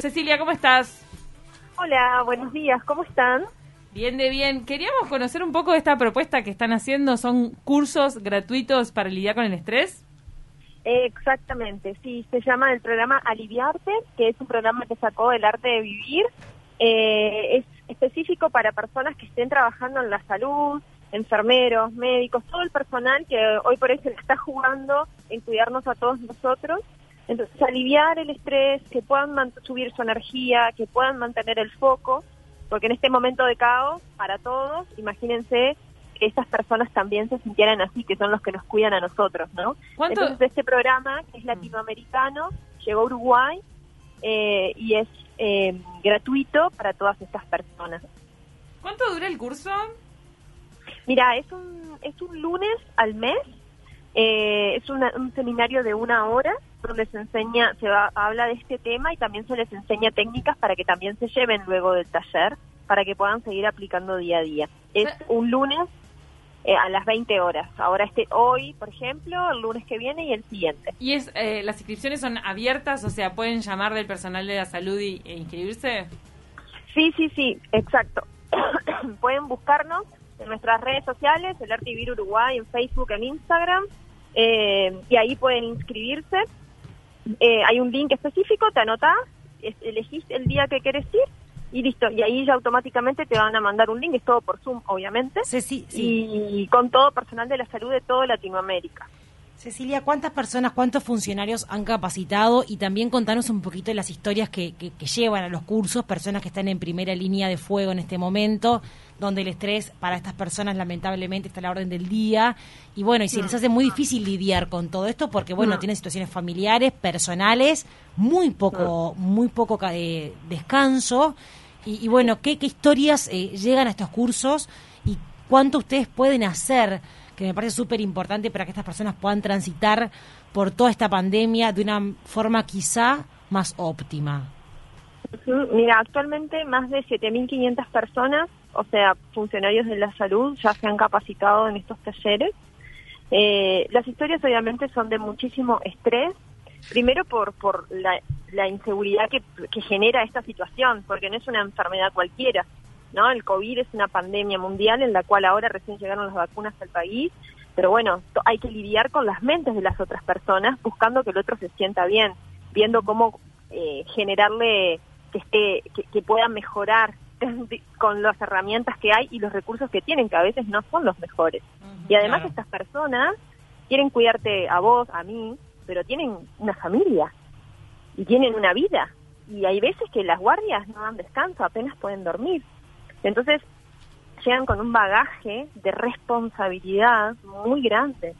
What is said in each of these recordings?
Cecilia, ¿cómo estás? Hola, buenos días, ¿cómo están? Bien de bien. Queríamos conocer un poco de esta propuesta que están haciendo. ¿Son cursos gratuitos para lidiar con el estrés? Exactamente, sí, se llama el programa Aliviarte, que es un programa que sacó el arte de vivir. Eh, es específico para personas que estén trabajando en la salud, enfermeros, médicos, todo el personal que hoy por hoy se está jugando en cuidarnos a todos nosotros. Entonces, aliviar el estrés, que puedan subir su energía, que puedan mantener el foco, porque en este momento de caos, para todos, imagínense que esas personas también se sintieran así, que son los que nos cuidan a nosotros, ¿no? Entonces, este programa, que es latinoamericano, llegó a Uruguay eh, y es eh, gratuito para todas estas personas. ¿Cuánto dura el curso? Mira, es un, es un lunes al mes, eh, es un seminario de una hora donde se enseña, se habla de este tema y también se les enseña técnicas para que también se lleven luego del taller, para que puedan seguir aplicando día a día. Es un lunes eh, a las 20 horas. Ahora este hoy, por ejemplo, el lunes que viene y el siguiente. ¿Y es eh, las inscripciones son abiertas? O sea, ¿pueden llamar del personal de la salud y, e inscribirse? Sí, sí, sí, exacto. pueden buscarnos en nuestras redes sociales, el Arte Vivir Uruguay, en Facebook, en Instagram, eh, y ahí pueden inscribirse eh, hay un link específico, te anotás, elegís el día que querés ir y listo. Y ahí ya automáticamente te van a mandar un link, es todo por Zoom, obviamente. Sí, sí, Y con todo personal de la salud de toda Latinoamérica. Cecilia, ¿cuántas personas, cuántos funcionarios han capacitado? Y también contanos un poquito de las historias que, que, llevan a los cursos, personas que están en primera línea de fuego en este momento, donde el estrés para estas personas lamentablemente está a la orden del día. Y bueno, y se les hace muy difícil lidiar con todo esto porque, bueno, tienen situaciones familiares, personales, muy poco, muy poco eh, descanso. Y, bueno, ¿qué, qué historias eh, llegan a estos cursos y cuánto ustedes pueden hacer? Que me parece súper importante para que estas personas puedan transitar por toda esta pandemia de una forma quizá más óptima. Mira, actualmente más de 7.500 personas, o sea, funcionarios de la salud, ya se han capacitado en estos talleres. Eh, las historias obviamente son de muchísimo estrés, primero por, por la, la inseguridad que, que genera esta situación, porque no es una enfermedad cualquiera, ¿no? El COVID es una pandemia mundial en la cual ahora recién llegaron las vacunas al país, pero bueno, hay que lidiar con las mentes de las otras personas buscando que el otro se sienta bien, viendo cómo eh, generarle que esté que, pueda mejorar con las herramientas que hay y los recursos que tienen, que a veces no son los mejores. y además estas personas quieren cuidarte a vos, a mí, pero tienen una familia y tienen una vida. Y hay veces que las guardias no dan descanso, apenas pueden dormir. Entonces, llegan con un bagaje de responsabilidad muy grande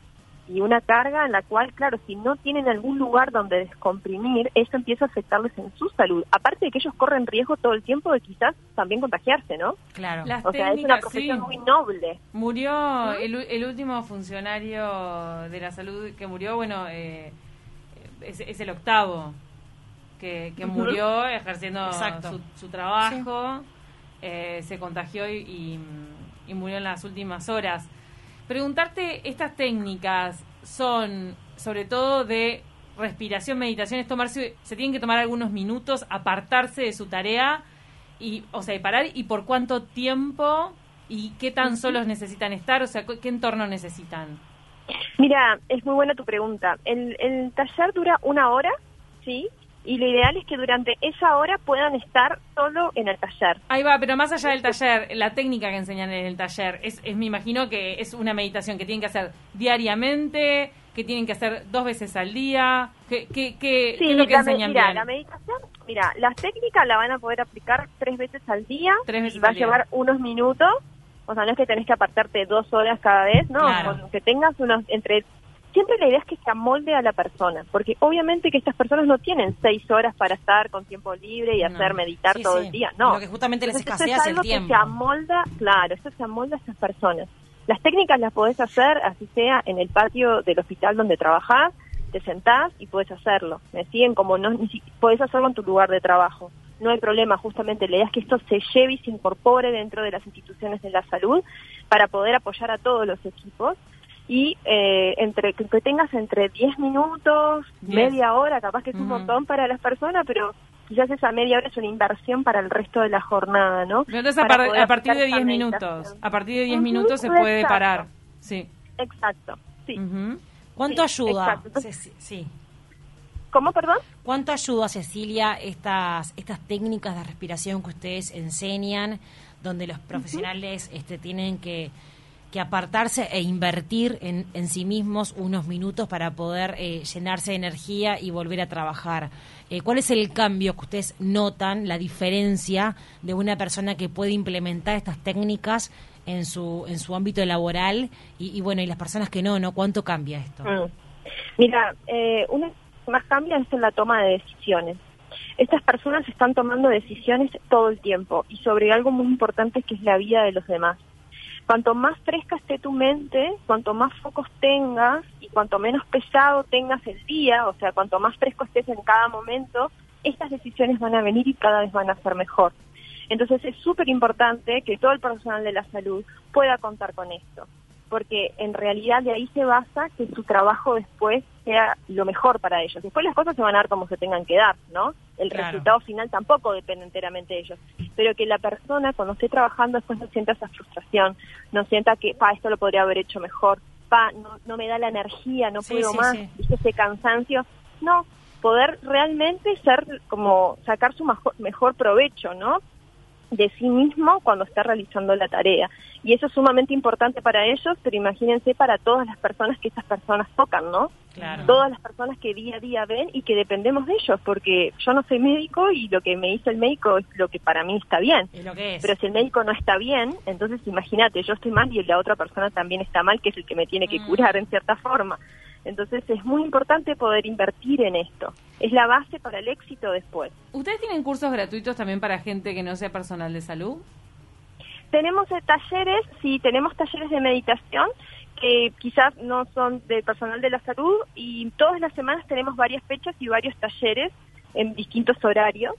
y una carga en la cual, claro, si no tienen algún lugar donde descomprimir, eso empieza a afectarles en su salud. Aparte de que ellos corren riesgo todo el tiempo de quizás también contagiarse, ¿no? Claro. o sea, es una profesión muy noble. Murió el, último funcionario de la salud que murió, bueno, eh, es, el octavo que, murió ejerciendo su, trabajo. Eh, se contagió y, murió en las últimas horas. Preguntarte, estas técnicas son sobre todo de respiración, meditación, es tomarse, se tienen que tomar algunos minutos, apartarse de su tarea y, o sea, parar y por cuánto tiempo y qué tan solos necesitan estar, o sea, qué entorno necesitan. Mira, es muy buena tu pregunta. El, el taller dura una hora, ¿sí? Y lo ideal es que durante esa hora puedan estar solo en el taller. Ahí va, pero más allá del taller, la técnica que enseñan en el taller, es, me imagino que es una meditación que tienen que hacer diariamente, que tienen que hacer dos veces al día, ¿qué, qué, es lo que enseñan mira, la meditación, mira, las técnicas la van a poder aplicar tres veces al día, tres veces y va a llevar unos minutos, o sea, no es que tenés que apartarte dos horas cada vez, no, que tengas unos entre siempre la idea es que se amolde a la persona, porque obviamente que estas personas no tienen seis horas para estar con tiempo libre y hacer meditar todo el día, no. Lo que justamente les escasea es, el tiempo. Que se amolda, claro, eso se amolda a estas personas. Las técnicas las podés hacer, así sea, en el patio del hospital donde trabajás, te sentás y puedes hacerlo. Me siguen como no, podés hacerlo en tu lugar de trabajo. No hay problema, justamente la idea es que esto se lleve y se incorpore dentro de las instituciones de la salud para poder apoyar a todos los equipos y eh, entre que tengas entre 10 minutos, media hora, capaz que es un montón para las personas, pero quizás esa media hora es una inversión para el resto de la jornada, ¿no? Entonces a, partir de 10 minutos, a partir de 10 minutos se puede parar, sí. Exacto, sí. ¿Cuánto ayuda? sí. ¿Cómo, perdón? ¿Cuánto ayuda, Cecilia, estas, estas técnicas de respiración que ustedes enseñan, donde los profesionales este, tienen que, apartarse e invertir en, en, sí mismos unos minutos para poder eh, llenarse de energía y volver a trabajar? Eh, ¿Cuál es el cambio que ustedes notan, la diferencia de una persona que puede implementar estas técnicas en su, en su ámbito laboral y, bueno, y las personas que no, ¿no? ¿Cuánto cambia esto? Mm. Mira, eh, una más cambia es en la toma de decisiones. Estas personas están tomando decisiones todo el tiempo y sobre algo muy importante que es la vida de los demás. Cuanto más fresca esté tu mente, cuanto más focos tengas y cuanto menos pesado tengas el día, o sea, cuanto más fresco estés en cada momento, estas decisiones van a venir y cada vez van a ser mejor. Entonces es súper importante que todo el personal de la salud pueda contar con esto porque en realidad de ahí se basa que su trabajo después sea lo mejor para ellos. Después las cosas se van a dar como se tengan que dar, ¿no? El resultado final tampoco depende enteramente de ellos. Pero que la persona cuando esté trabajando después no sienta esa frustración, no sienta que, pa, esto lo podría haber hecho mejor, pa, no, me da la energía, no puedo más, ese cansancio. No, poder realmente ser como sacar su mejor, mejor provecho, ¿no? De sí mismo cuando está realizando la tarea. Y eso es sumamente importante para ellos, pero imagínense para todas las personas que estas personas tocan, ¿no? Todas las personas que día a día ven y que dependemos de ellos, porque yo no soy médico y lo que me dice el médico es lo que para mí está bien. Pero si el médico no está bien, entonces imagínate, yo estoy mal y la otra persona también está mal, que es el que me tiene que mm. curar en cierta forma. Entonces es muy importante poder invertir en esto. Es la base para el éxito después. ¿Ustedes tienen cursos gratuitos también para gente que no sea personal de salud? Tenemos eh, talleres, sí, tenemos talleres de meditación que quizás no son de personal de la salud y todas las semanas tenemos varias fechas y varios talleres en distintos horarios.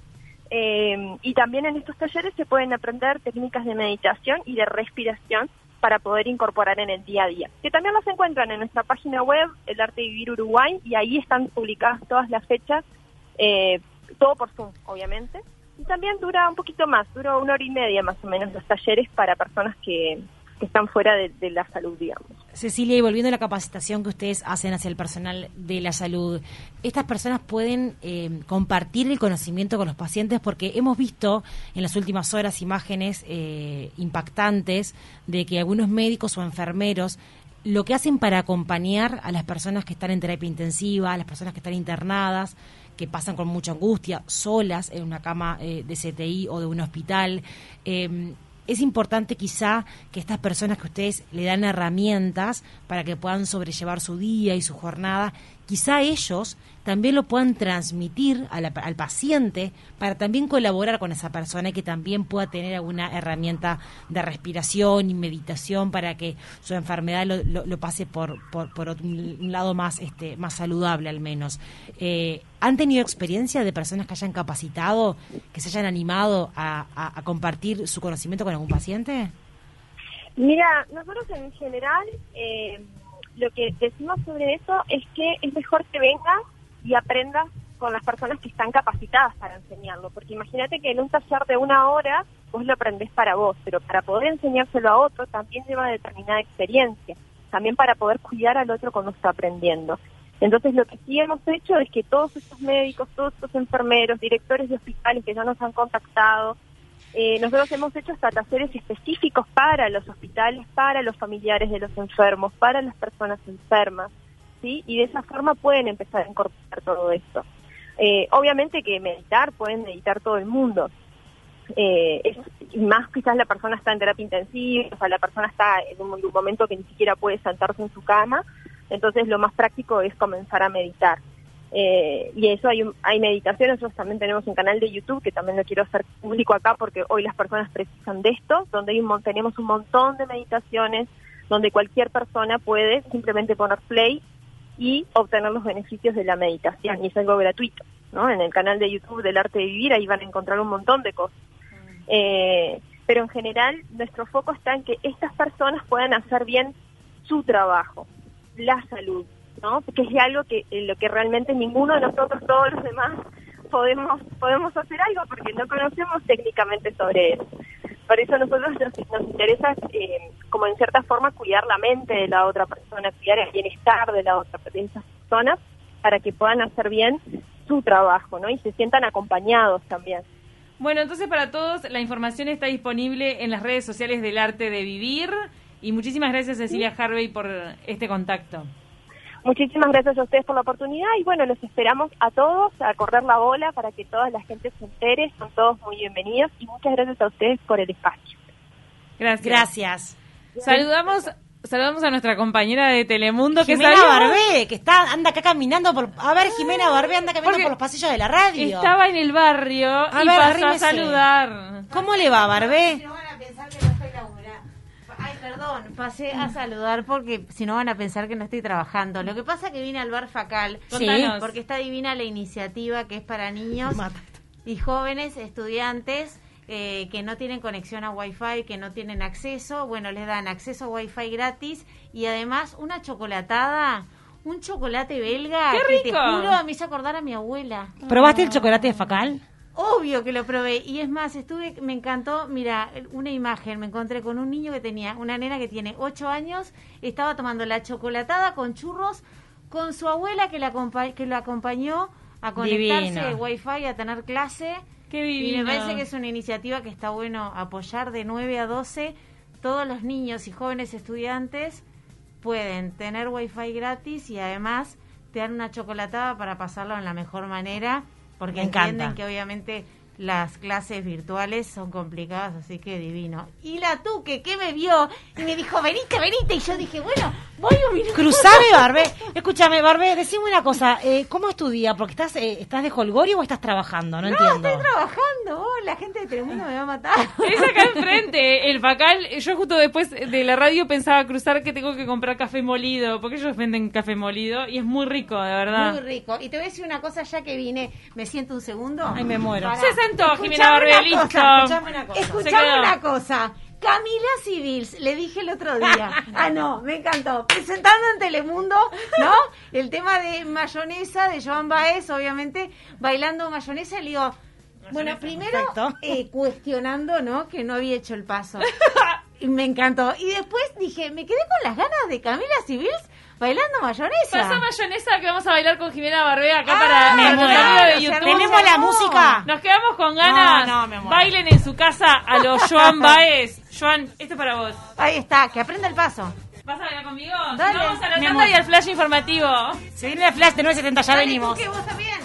Eh, y también en estos talleres se pueden aprender técnicas de meditación y de respiración para poder incorporar en el día a día. Que también los encuentran en nuestra página web, El Arte de Vivir Uruguay, y ahí están publicadas todas las fechas, eh, todo por Zoom, obviamente. Y también dura un poquito más, dura una hora y media más o menos los talleres para personas que, que están fuera de, la salud, digamos. Cecilia, y volviendo a la capacitación que ustedes hacen hacia el personal de la salud, estas personas pueden eh, compartir el conocimiento con los pacientes porque hemos visto en las últimas horas imágenes eh, impactantes de que algunos médicos o enfermeros lo que hacen para acompañar a las personas que están en terapia intensiva, a las personas que están internadas, que pasan con mucha angustia, solas en una cama eh, de CTI o de un hospital, es importante quizá que estas personas que ustedes le dan herramientas para que puedan sobrellevar su día y su jornada, quizá ellos también lo puedan transmitir al paciente para también colaborar con esa persona y que también pueda tener alguna herramienta de respiración y meditación para que su enfermedad lo, pase por, por, un lado más, este, más saludable al menos. Eh, ¿Han tenido experiencia de personas que hayan capacitado, que se hayan animado a, compartir su conocimiento con algún paciente? Mira, nosotros en general eh, lo que decimos sobre eso es que es mejor que vengas y aprendas con las personas que están capacitadas para enseñarlo, porque imagínate que en un taller de una hora vos lo aprendés para vos, pero para poder enseñárselo a otro también lleva determinada experiencia, también para poder cuidar al otro cuando está aprendiendo. Entonces lo que sí hemos hecho es que todos estos médicos, todos estos enfermeros, directores de hospitales que ya nos han contactado, eh, nosotros hemos hecho hasta talleres específicos para los hospitales, para los familiares de los enfermos, para las personas enfermas. Y de esa forma pueden empezar a incorporar todo esto. Eh, obviamente que meditar, pueden meditar todo el mundo. Eh, más quizás la persona está en terapia intensiva, o sea, la persona está en un, momento que ni siquiera puede sentarse en su cama, entonces lo más práctico es comenzar a meditar. Eh, y eso hay, hay meditaciones, nosotros también tenemos un canal de YouTube que también lo quiero hacer público acá porque hoy las personas precisan de esto, donde hay un, tenemos un montón de meditaciones donde cualquier persona puede simplemente poner play y obtener los beneficios de la meditación y es algo gratuito, ¿no? En el canal de YouTube del Arte de Vivir ahí van a encontrar un montón de cosas. Eh, pero en general nuestro foco está en que estas personas puedan hacer bien su trabajo, la salud, ¿no? Porque es algo que lo que realmente ninguno de nosotros, todos los demás, podemos podemos hacer algo porque no conocemos técnicamente sobre eso. Por eso a nosotros nos, interesa, eh, como en cierta forma, cuidar la mente de la otra persona, cuidar el bienestar de la otra de esas personas para que puedan hacer bien su trabajo, ¿no? Y se sientan acompañados también. Bueno, entonces para todos la información está disponible en las redes sociales del Arte de Vivir y muchísimas gracias Cecilia Harvey por este contacto. Muchísimas gracias a ustedes por la oportunidad y bueno, los esperamos a todos a correr la bola para que toda la gente se entere, son todos muy bienvenidos y muchas gracias a ustedes por el espacio. Gracias. Gracias. Saludamos Saludamos a nuestra compañera de Telemundo Jimena que Barbé, que está anda acá caminando por a ver Jimena Barbé anda caminando por los pasillos de la radio. Estaba en el barrio a y pasó a saludar. ¿Cómo le va Barbé? Perdón, pasé a saludar porque si no van a pensar que no estoy trabajando. Lo que pasa es que vine al bar Facal sí. porque está divina la iniciativa que es para niños y jóvenes estudiantes eh, que no tienen conexión a Wi-Fi, que no tienen acceso, bueno, les dan acceso a Wi-Fi gratis y además una chocolatada, un chocolate belga ¡Qué que te juro me hizo acordar a mi abuela. ¿Probaste el chocolate de Facal? Obvio que lo probé. Y es más, estuve, me encantó, mira, una imagen, me encontré con un niño que tenía, una nena que tiene 8 años, estaba tomando la chocolatada con churros con su abuela que la, que lo acompañó a conectarse a Wi-Fi, a tener clase. Y me parece que es una iniciativa que está bueno apoyar de 9 a 12. Todos los niños y jóvenes estudiantes pueden tener wifi gratis y además te dan una chocolatada para pasarlo en la mejor manera, porque entienden que obviamente las clases virtuales son complicadas, así que divino. Y la Tuque, que me vio y me dijo, venite, venite. Y yo dije, bueno, voy un minuto. Cruzame, Barbe. Escúchame, Barbe, decime una cosa. Eh, ¿Cómo es tu día? Porque estás, eh, ¿estás de holgorio o estás trabajando? No, entiendo. estoy trabajando. la gente de Telemundo me va a matar. Es acá enfrente, el Facal. Yo justo después de la radio pensaba cruzar que tengo que comprar café molido, porque ellos venden café molido y es muy rico, de verdad. Muy rico. Y te voy a decir una cosa, ya que vine, me siento un segundo. Ay, me muero. Escuchame una cosa. Camila Civils, le dije el otro día. Ah, no, me encantó. Presentando en Telemundo, ¿no? El tema de mayonesa de Joan Baez, obviamente, bailando mayonesa. Le digo, bueno, primero eh, cuestionando, ¿no? Que no había hecho el paso. Y me encantó. Y después dije, me quedé con las ganas de Camila Civils bailando mayonesa. Pasa mayonesa que vamos a bailar con Jimena Barbé acá ah, para, de YouTube. Tenemos la música. Nos quedamos con ganas. Bailen en su casa a los Joan Baez. Joan, esto es para vos. Ahí está, que aprenda el paso. ¿Vas a bailar conmigo? Dale, vamos a la tanda y al flash informativo. Se viene el flash de 970, ya venimos. Que vos también.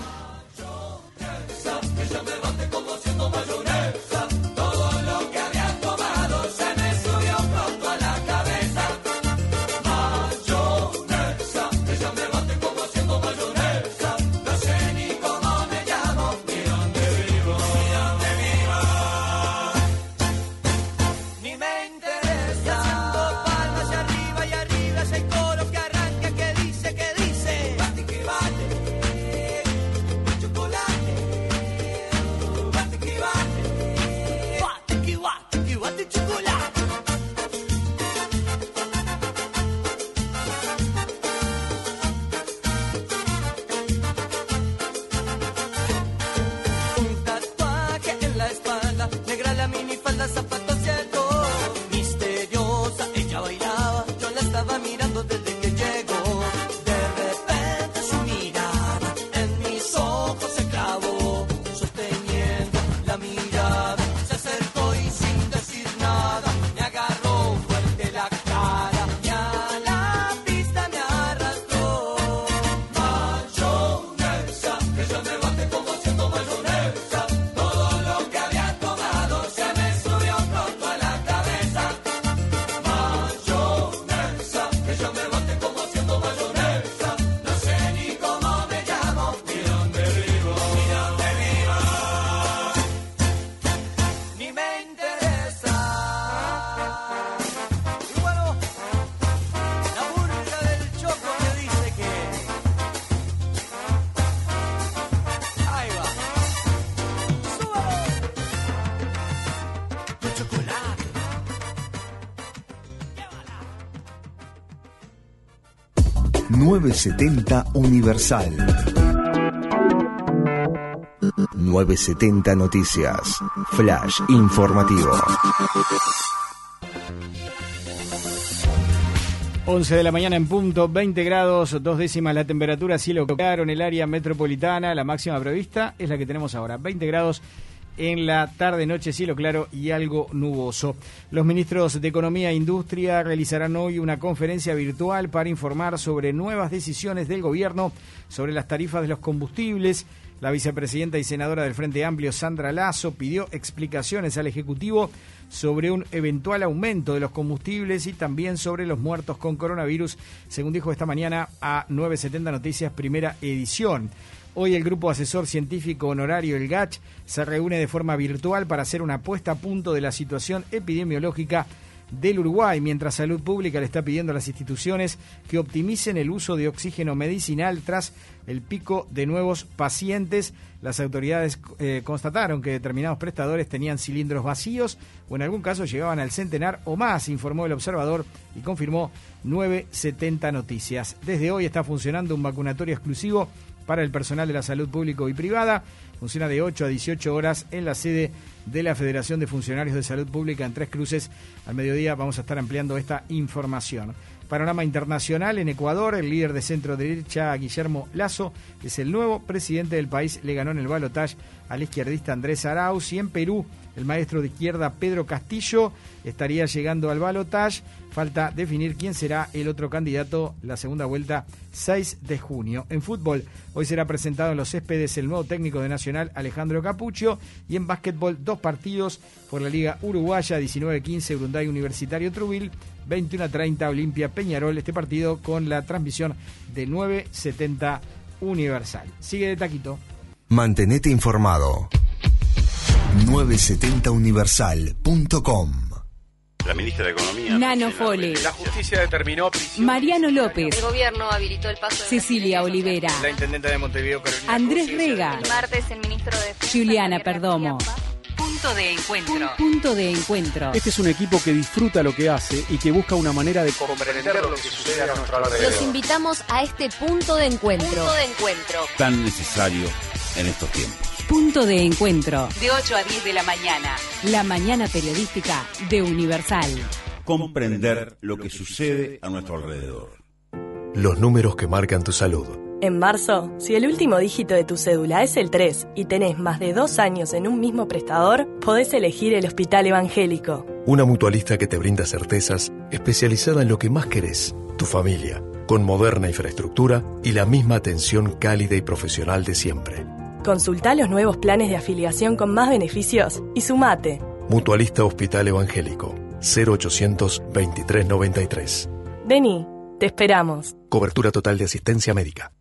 Universal. 970 Noticias. Flash informativo. 11 de la mañana en punto, 20 grados, dos décimas la temperatura, cielo claro en el área metropolitana, la máxima prevista es la que tenemos ahora, 20 grados en la tarde, noche, cielo claro y algo nuboso. Los ministros de Economía e Industria realizarán hoy una conferencia virtual para informar sobre nuevas decisiones del gobierno sobre las tarifas de los combustibles. La vicepresidenta y senadora del Frente Amplio, Sandra Lazo, pidió explicaciones al Ejecutivo sobre un eventual aumento de los combustibles y también sobre los muertos con coronavirus, según dijo esta mañana a 970 Noticias, primera edición. Hoy el Grupo Asesor Científico Honorario, el GACH, se reúne de forma virtual para hacer una puesta a punto de la situación epidemiológica del Uruguay, mientras Salud Pública le está pidiendo a las instituciones que optimicen el uso de oxígeno medicinal tras el pico de nuevos pacientes. Las autoridades eh, constataron que determinados prestadores tenían cilindros vacíos o en algún caso llegaban al centenar o más, informó el observador y confirmó 970 Noticias. Desde hoy está funcionando un vacunatorio exclusivo para el personal de la salud público y privada. Funciona de 8 a 18 horas en la sede de la Federación de Funcionarios de Salud Pública en Tres Cruces. Al mediodía vamos a estar ampliando esta información. Panorama internacional en Ecuador, el líder de centro derecha Guillermo Lazo es el nuevo presidente del país, le ganó en el balotaje al izquierdista Andrés Arauz y en Perú el maestro de izquierda Pedro Castillo estaría llegando al balotaje. Falta definir quién será el otro candidato la segunda vuelta 6 de junio. En fútbol, hoy será presentado en los céspedes el nuevo técnico de Nacional Alejandro Capuccio y en básquetbol dos partidos por la Liga Uruguaya 19-15 Urunday Universitario Trubil 21-30 Olimpia Peñarol. Este partido con la transmisión de 970 Universal. Sigue de taquito. Mantenete informado. 970universal.com la ministra de Economía. Nano Fole. La justicia determinó Mariano López. El gobierno habilitó el paso de Cecilia Olivera. La intendente de Montevideo, Carolina Andrés Rega. El martes el ministro de Juliana Perdomo. Punto de encuentro. Punto de encuentro. Este es un equipo que disfruta lo que hace y que busca una manera de comprender lo que sucede a nuestro alrededor. Los invitamos a este punto de encuentro. Punto de encuentro. Tan necesario en estos tiempos. Punto de encuentro. De 8 a 10 de la mañana. La mañana periodística de Universal. Comprender lo que sucede a nuestro alrededor. Los números que marcan tu salud. En marzo, si el último dígito de tu cédula es el 3 y tenés más de dos años en un mismo prestador, podés elegir el Hospital Evangélico. Una mutualista que te brinda certezas, especializada en lo que más querés, tu familia, con moderna infraestructura y la misma atención cálida y profesional de siempre. Consulta los nuevos planes de afiliación con más beneficios y sumate. Mutualista Hospital Evangélico 0800 2393. Vení, te esperamos. Cobertura total de asistencia médica.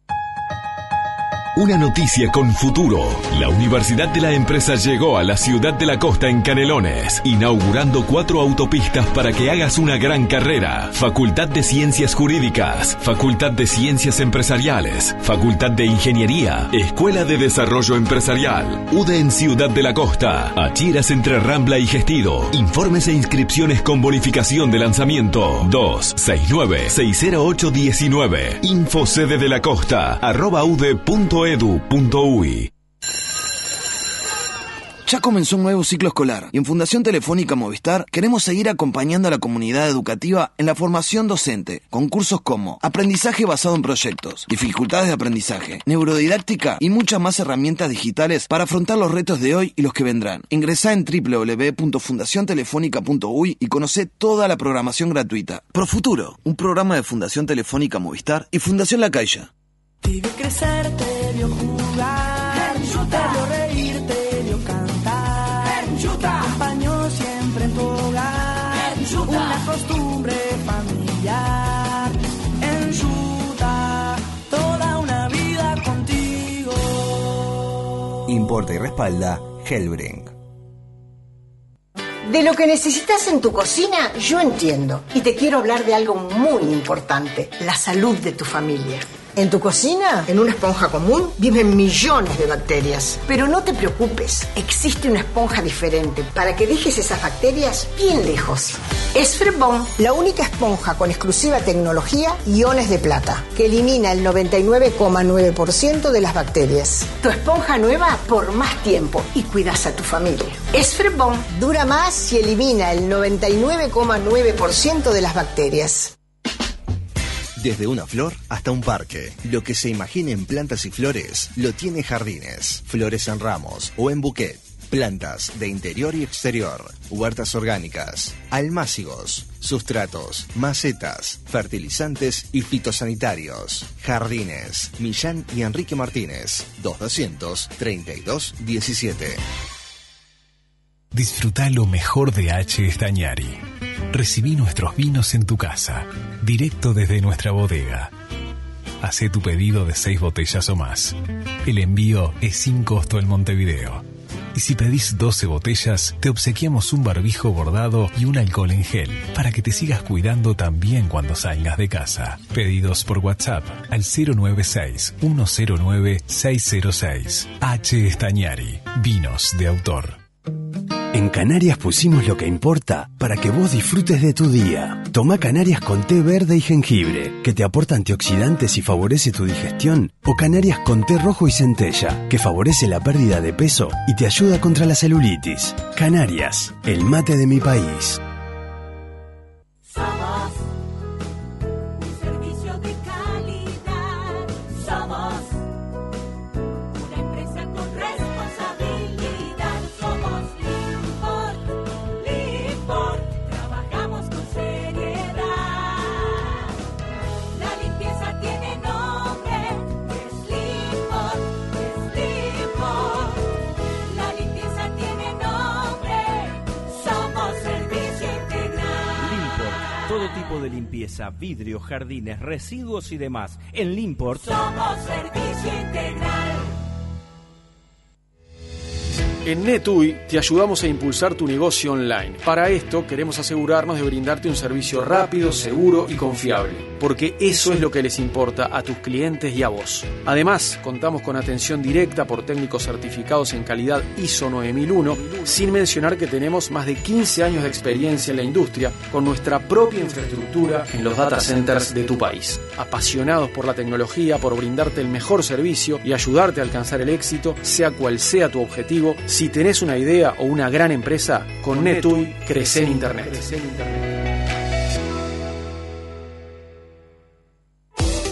Una noticia con futuro. La Universidad de la Empresa llegó a la ciudad de la costa en Canelones, inaugurando cuatro autopistas para que hagas una gran carrera. Facultad de Ciencias Jurídicas, Facultad de Ciencias Empresariales, Facultad de Ingeniería, Escuela de Desarrollo Empresarial, UDE en Ciudad de la Costa, Achiras entre Rambla y Gestido. Informes e inscripciones con bonificación de lanzamiento 269-60819. Info sede de la costa, arroba ude.es edu.ui Ya comenzó un nuevo ciclo escolar y en Fundación Telefónica Movistar queremos seguir acompañando a la comunidad educativa en la formación docente, con cursos como aprendizaje basado en proyectos, dificultades de aprendizaje, neurodidáctica y muchas más herramientas digitales para afrontar los retos de hoy y los que vendrán. Ingresá en www.fundaciontelefónica.uy y conoce toda la programación gratuita. Profuturo, un programa de Fundación Telefónica Movistar y Fundación La Caixa. Crecer, te vio jugar, te vio reír, te vio cantar, te acompañó siempre en tu hogar, una costumbre familiar, en Yuta, toda una vida contigo. Importa y respalda Hellbrink. De lo que necesitas en tu cocina, yo entiendo. Y te quiero hablar de algo muy importante, la salud de tu familia. En tu cocina, en una esponja común, viven millones de bacterias. Pero no te preocupes, existe una esponja diferente para que dejes esas bacterias bien lejos. Es Frebon, la única esponja con exclusiva tecnología iones de plata, que elimina el 99,9% de las bacterias. Tu esponja nueva por más tiempo y cuidas a tu familia. Es Frebon, dura más y elimina el 99,9% de las bacterias. Desde una flor hasta un parque. Lo que se imagine en plantas y flores lo tiene Jardines. Flores en ramos o en buquet. Plantas de interior y exterior. Huertas orgánicas. Almácigos. Sustratos. Macetas. Fertilizantes y fitosanitarios. Jardines. Millán y Enrique Martínez. 2200 3217. Disfruta lo mejor de H. Estañari. Recibí nuestros vinos en tu casa, directo desde nuestra bodega. Hacé tu pedido de seis botellas o más. El envío es sin costo en Montevideo. Y si pedís 12 botellas, te obsequiamos un barbijo bordado y un alcohol en gel para que te sigas cuidando también cuando salgas de casa. Pedidos por WhatsApp al 096-109-606. H. Estañari. Vinos de autor. En Canarias pusimos lo que importa para que vos disfrutes de tu día. Toma Canarias con té verde y jengibre, que te aporta antioxidantes y favorece tu digestión. O Canarias con té rojo y centella, que favorece la pérdida de peso y te ayuda contra la celulitis. Canarias, el mate de mi país. Limpieza, vidrio, jardines, residuos y demás. En Limport somos servicio integral. En NetUI te ayudamos a impulsar tu negocio online. Para esto queremos asegurarnos de brindarte un servicio rápido, seguro y confiable, porque eso es lo que les importa a tus clientes y a vos. Además, contamos con atención directa por técnicos certificados en calidad ISO 9001, sin mencionar que tenemos más de 15 años de experiencia en la industria con nuestra propia infraestructura en los data centers de tu país. Apasionados por la tecnología, por brindarte el mejor servicio y ayudarte a alcanzar el éxito, sea cual sea tu objetivo, si tenés una idea o una gran empresa, con NetUI crece en Internet.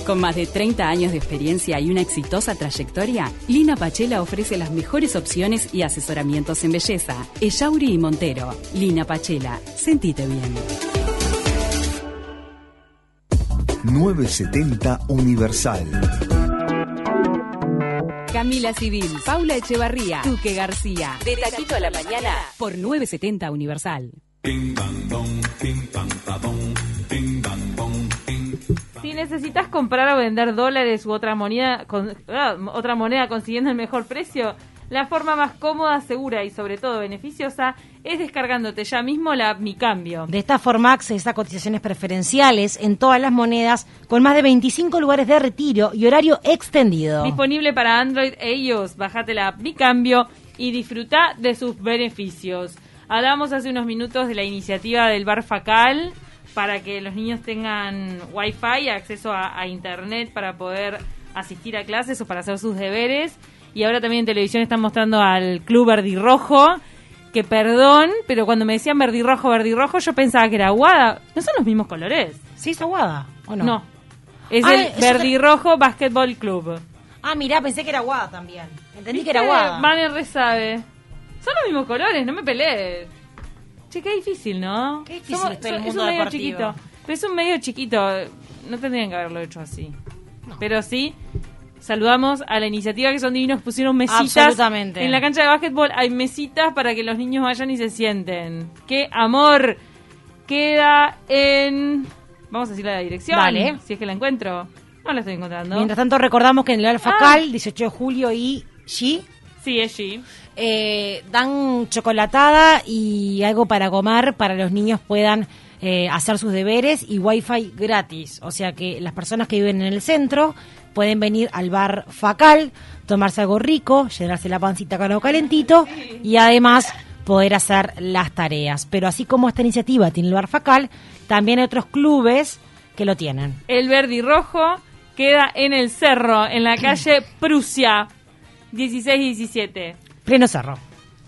Con más de 30 años de experiencia y una exitosa trayectoria, Lina Pachela ofrece las mejores opciones y asesoramientos en belleza. Echauri y Montero. Lina Pachela. Sentite bien. 970 Universal. Camila Civil, Paula Echevarría, Duque García. De Taquito a la Mañana por 970 Universal. Si necesitas comprar o vender dólares u otra moneda, con, ah, otra moneda consiguiendo el mejor precio, la forma más cómoda, segura y sobre todo beneficiosa es descargándote ya mismo la Mi Cambio. De esta forma accedes a cotizaciones preferenciales en todas las monedas con más de 25 lugares de retiro y horario extendido. Disponible para Android e iOS. Bájate la Mi Cambio y disfruta de sus beneficios. Hablamos hace unos minutos de la iniciativa del Bar Facal para que los niños tengan Wi-Fi, acceso a, a Internet para poder asistir a clases o para hacer sus deberes y ahora también en televisión están mostrando al Club Verdirrojo, que perdón, pero cuando me decían verdirrojo, verdirrojo, yo pensaba que era aguada. ¿No son los mismos colores? ¿Sí es aguada o no? No. Es ah, el Verdirrojo Basketball Club. Ah, mirá, pensé que era aguada también. Entendí que era aguada. Van re sabe. Son los mismos colores, no me pelees. Che, qué difícil, ¿no? Qué difícil mundo es un medio chiquito. Pero es un medio chiquito. No tendrían que haberlo hecho así. Pero sí, Saludamos a la iniciativa que son divinos, pusieron mesitas. En la cancha de básquetbol hay mesitas para que los niños vayan y se sienten. ¡Qué amor! Queda en. Vamos a decir la dirección. Vale. Si es que la encuentro. No la estoy encontrando. Mientras tanto, recordamos que en el Alfacal, 18 ah. de julio y G. Sí, es G. Eh, dan chocolatada y algo para comer para los niños puedan eh, hacer sus deberes y wifi gratis. O sea que las personas que viven en el centro pueden venir al bar Facal, tomarse algo rico, llenarse la pancita con algo calentito y además poder hacer las tareas. Pero así como esta iniciativa tiene el bar Facal, también hay otros clubes que lo tienen. El verde y rojo queda en el cerro, en la calle Prusia, 16 y 17. Pleno cerro.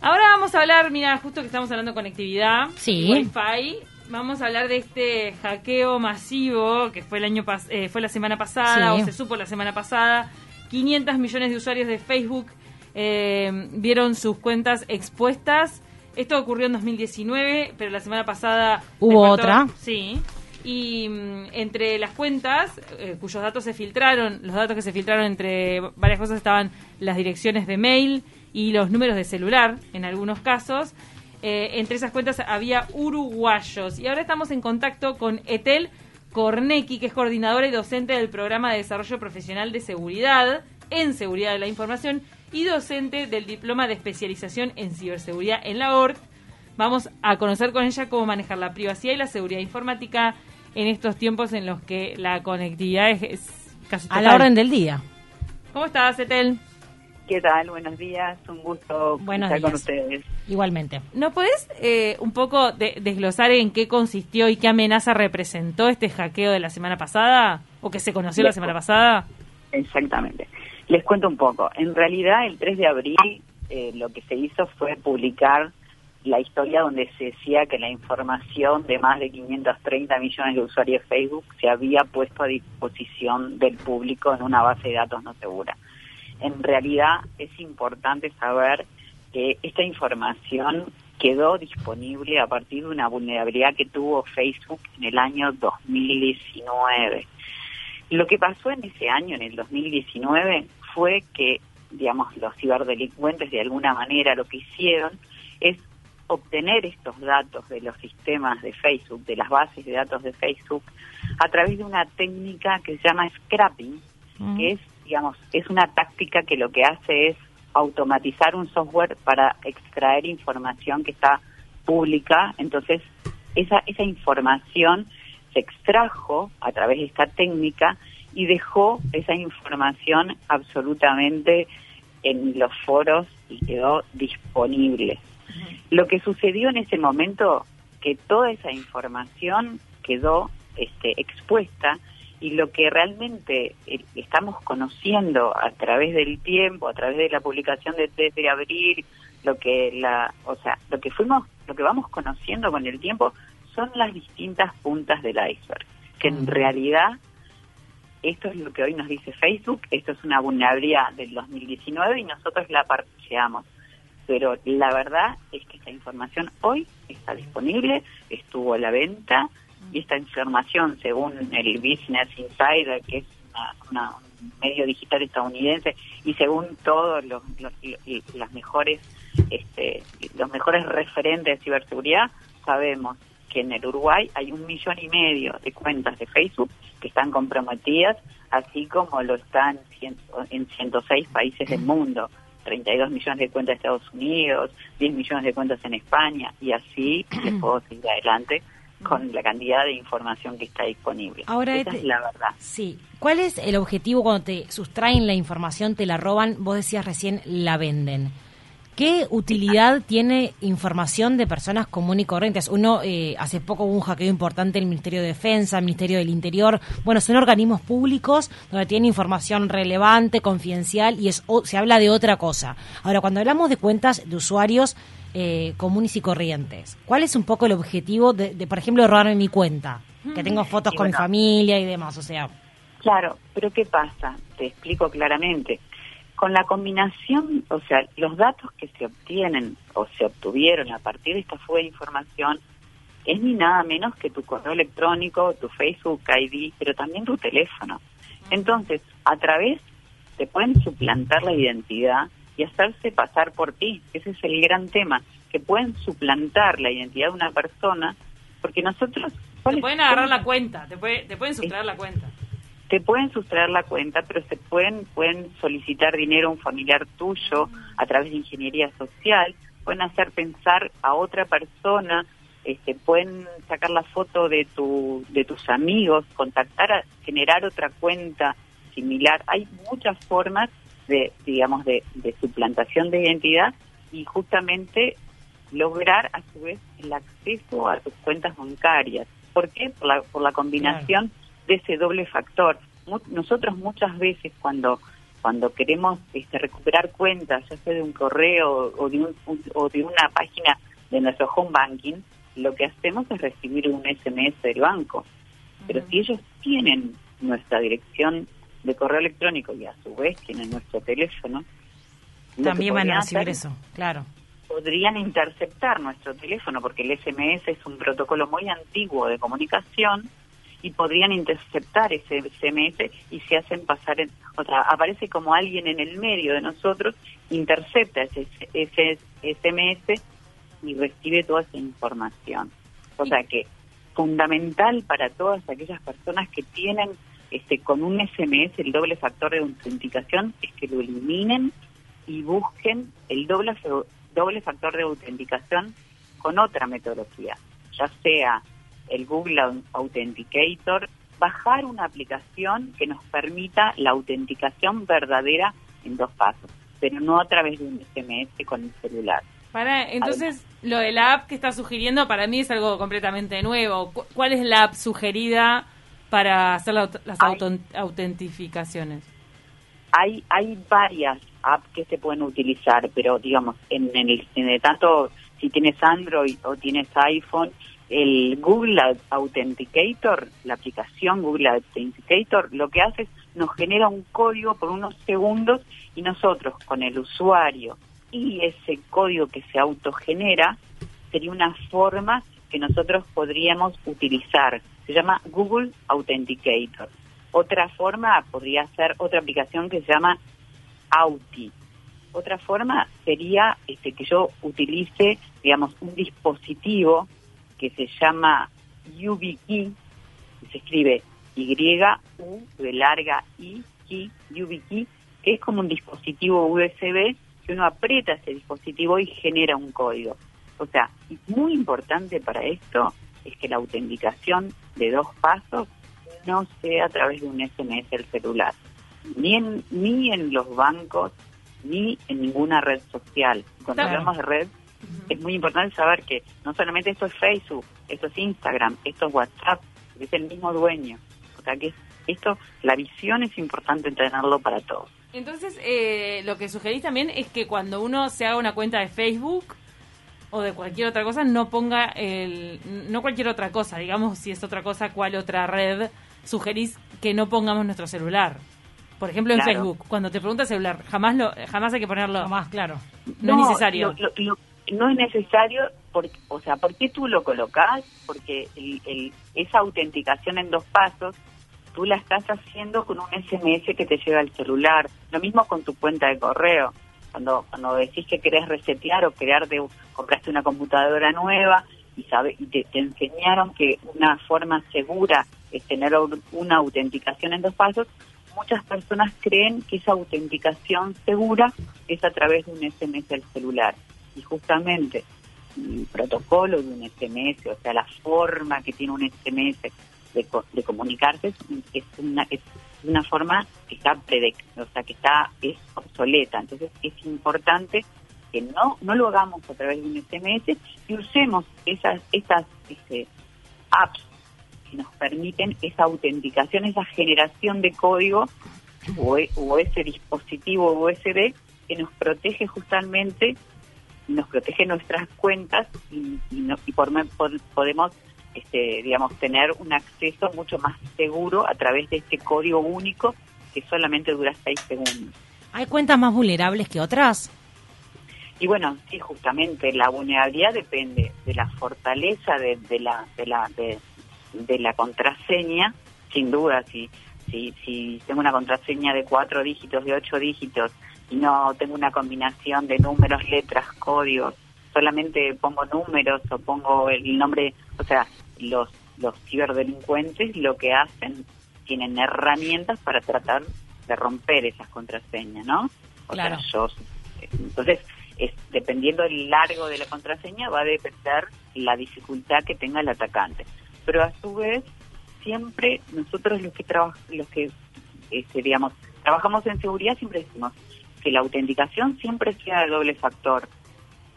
Ahora vamos a hablar, mira, justo que estamos hablando de conectividad, sí. Wi-Fi, vamos a hablar de este hackeo masivo que fue el año eh, fue la semana pasada o se supo la semana pasada. 500 millones de usuarios de Facebook eh, vieron sus cuentas expuestas. Esto ocurrió en 2019, pero la semana pasada hubo otra. Sí. Y mm, entre las cuentas eh, cuyos datos se filtraron, los datos que se filtraron entre varias cosas estaban las direcciones de mail y los números de celular en algunos casos. Eh, entre esas cuentas había uruguayos. Y ahora estamos en contacto con Etel Cornequi, que es coordinadora y docente del programa de desarrollo profesional de seguridad en seguridad de la información y docente del diploma de especialización en ciberseguridad en la ORT. Vamos a conocer con ella cómo manejar la privacidad y la seguridad informática en estos tiempos en los que la conectividad es, casi a la orden del día. ¿Cómo estás, Etel? ¿Qué tal? Buenos días, un gusto estar con ustedes. Igualmente. ¿No podés eh, un poco desglosar en qué consistió y qué amenaza representó este hackeo de la semana pasada? ¿O que se conoció la semana pasada? Exactamente. Les cuento un poco. En realidad, el 3 de abril eh, lo que se hizo fue publicar la historia donde se decía que la información de más de 530 millones de usuarios de Facebook se había puesto a disposición del público en una base de datos no segura en realidad es importante saber que esta información quedó disponible a partir de una vulnerabilidad que tuvo Facebook en el año 2019. Lo que pasó en ese año, en el 2019, fue que, digamos, los ciberdelincuentes de alguna manera lo que hicieron es obtener estos datos de los sistemas de Facebook, de las bases de datos de Facebook, a través de una técnica que se llama scrapping, que es digamos, es una táctica que lo que hace es automatizar un software para extraer información que está pública. Entonces, esa, esa información se extrajo a través de esta técnica y dejó esa información absolutamente en los foros y quedó disponible. Lo que sucedió en ese momento, que toda esa información quedó este, expuesta y lo que realmente eh, estamos conociendo a través del tiempo, a través de la publicación de 3 de abril, lo que la, o sea, lo que fuimos, lo que vamos conociendo con el tiempo son las distintas puntas del iceberg, que en realidad esto es lo que hoy nos dice Facebook, esto es una vulnerabilidad del 2019 y nosotros la parcheamos. Pero la verdad es que esta información hoy está disponible, estuvo a la venta, y esta información, según el Business Insider, que es un medio digital estadounidense, y según todos los, las mejores, este, los mejores referentes de ciberseguridad, sabemos que en el Uruguay hay un millón y medio de cuentas de Facebook que están comprometidas, así como lo están en 106 países del mundo. 32 millones de cuentas de Estados Unidos, 10 millones de cuentas en España, y así les puedo seguir adelante con la cantidad de información que está disponible. Ahora, Esa es la verdad. Sí. ¿Cuál es el objetivo cuando te sustraen la información, te la roban? Vos decías recién, la venden. ¿Qué utilidad tiene información de personas comunes y corrientes? Uno, eh, hace poco hubo un hackeo importante en el Ministerio de Defensa, el Ministerio del Interior. Bueno, son organismos públicos donde tienen información relevante, confidencial y es, se habla de otra cosa. Ahora, cuando hablamos de cuentas de usuarios, eh, comunes y corrientes. ¿Cuál es un poco el objetivo de, por ejemplo, robarme mi cuenta? Que tengo fotos con mi familia y demás, o sea. Claro, pero ¿qué pasa? Te explico claramente. Con la combinación, o sea, los datos que se obtienen o se obtuvieron a partir de esta fuga de información es ni nada menos que tu correo electrónico, tu Facebook ID, pero también tu teléfono. Entonces, a través, te pueden suplantar la identidad y hacerse pasar por ti. Ese es el gran tema, que pueden suplantar la identidad de una persona, porque nosotros... Te pueden agarrar la cuenta, te, te pueden sustraer la cuenta. Te pueden sustraer la cuenta, pero se pueden, pueden solicitar dinero a un familiar tuyo a través de ingeniería social, pueden hacer pensar a otra persona, este, pueden sacar la foto de, tu, de tus amigos, contactar, a, generar otra cuenta similar. Hay muchas formas de, digamos, de, suplantación de identidad y justamente lograr a su vez el acceso a tus cuentas bancarias. ¿Por qué? Por la, por la combinación de ese doble factor. nosotros muchas veces cuando cuando queremos este, recuperar cuentas, ya sea de un correo o de, o de una página de nuestro home banking, lo que hacemos es recibir un SMS del banco. Pero si ellos tienen nuestra dirección de correo electrónico y a su vez tienen nuestro teléfono, también van a recibir eso, claro. Podrían interceptar nuestro teléfono porque el SMS es un protocolo muy antiguo de comunicación y podrían interceptar ese SMS y se hacen pasar, en, o sea, aparece como alguien en el medio de nosotros, intercepta ese, ese SMS y recibe toda esa información. O sea que fundamental para todas aquellas personas que tienen este con un SMS el doble factor de autenticación es que lo eliminen y busquen el doble doble factor de autenticación con otra metodología, ya sea el Google Authenticator, bajar una aplicación que nos permita la autenticación verdadera en dos pasos, pero no a través de un SMS con el celular. Para, entonces, lo de la app que está sugiriendo para mí es algo completamente nuevo. ¿Cuál es la app sugerida para hacer las autentificaciones? Hay, hay varias apps que se pueden utilizar, pero digamos, en, el, en tanto si tienes Android o tienes iPhone, el Google Authenticator, la aplicación Google Authenticator, lo que hace es nos genera un código por unos segundos y nosotros con el usuario y ese código que se autogenera sería una forma que nosotros podríamos utilizar. Se llama Google Authenticator. Otra forma podría ser otra aplicación que se llama Auti. Otra forma sería este, que yo utilice, digamos, un dispositivo que se llama YubiKey, se escribe Y-U de larga I, Key, YubiKey, que es como un dispositivo USB que uno aprieta ese dispositivo y genera un código. O sea, muy importante para esto es que la autenticación de dos pasos no sea a través de un SMS del celular, ni en, ni en los bancos, ni en ninguna red social. Cuando hablamos de red, es muy importante saber que no solamente esto es Facebook, esto es Instagram, esto es WhatsApp, es el mismo dueño. O sea que esto, la visión es importante tenerlo para todos. Entonces, eh, lo que sugerís también es que cuando uno se haga una cuenta de Facebook o de cualquier otra cosa, no ponga el. No cualquier otra cosa, digamos, si es otra cosa, cuál otra red sugerís que no pongamos nuestro celular. Por ejemplo, en Facebook, cuando te pregunta celular, jamás lo, jamás hay que ponerlo. Jamás, claro. No, es necesario no es necesario, porque, o sea, ¿por qué tú lo colocas? Porque el, esa autenticación en dos pasos, tú la estás haciendo con un SMS que te llega al celular. Lo mismo con tu cuenta de correo. Cuando, cuando decís que querés resetear o crear de, compraste una computadora nueva y, sabe, te enseñaron que una forma segura es tener una autenticación en dos pasos, muchas personas creen que esa autenticación segura es a través de un SMS al celular. Y justamente el protocolo de un SMS, o sea, la forma que tiene un SMS de, de comunicarse es una, es una forma que está o sea, que está es obsoleta. Entonces es importante que no no lo hagamos a través de un SMS y usemos esas estas este, apps que nos permiten esa autenticación, esa generación de código o, o ese dispositivo USB que nos protege justamente nos protege nuestras cuentas y, y, por, podemos este, digamos tener un acceso mucho más seguro a través de este código único que solamente dura seis segundos. ¿Hay cuentas más vulnerables que otras? Y bueno, sí, justamente la vulnerabilidad depende de la fortaleza de, de la de la de, la contraseña, sin duda. Si, si si tengo una contraseña de cuatro dígitos, de ocho dígitos y no tengo una combinación de números, letras, códigos, solamente pongo números o pongo el nombre, o sea, los, los ciberdelincuentes lo que hacen, tienen herramientas para tratar de romper esas contraseñas, ¿no? claro. entonces, es, dependiendo del largo de la contraseña, va a depender la dificultad que tenga el atacante. Pero a su vez, siempre nosotros los que, los que este, digamos, trabajamos en seguridad, siempre decimos que la autenticación siempre sea de doble factor.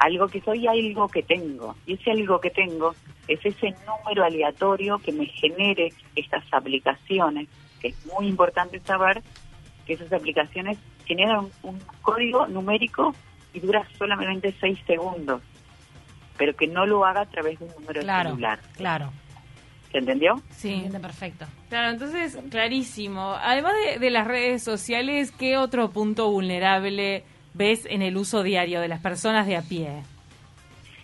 Algo que soy, algo que tengo. Y ese algo que tengo es ese número aleatorio que me genere estas aplicaciones, que es muy importante saber que esas aplicaciones generan un, código numérico y dura solamente seis segundos, pero que no lo haga a través de un número celular. Claro. ¿Se entendió? Sí, perfecto. Claro, entonces, clarísimo. Además de, las redes sociales, ¿qué otro punto vulnerable ves en el uso diario de las personas de a pie?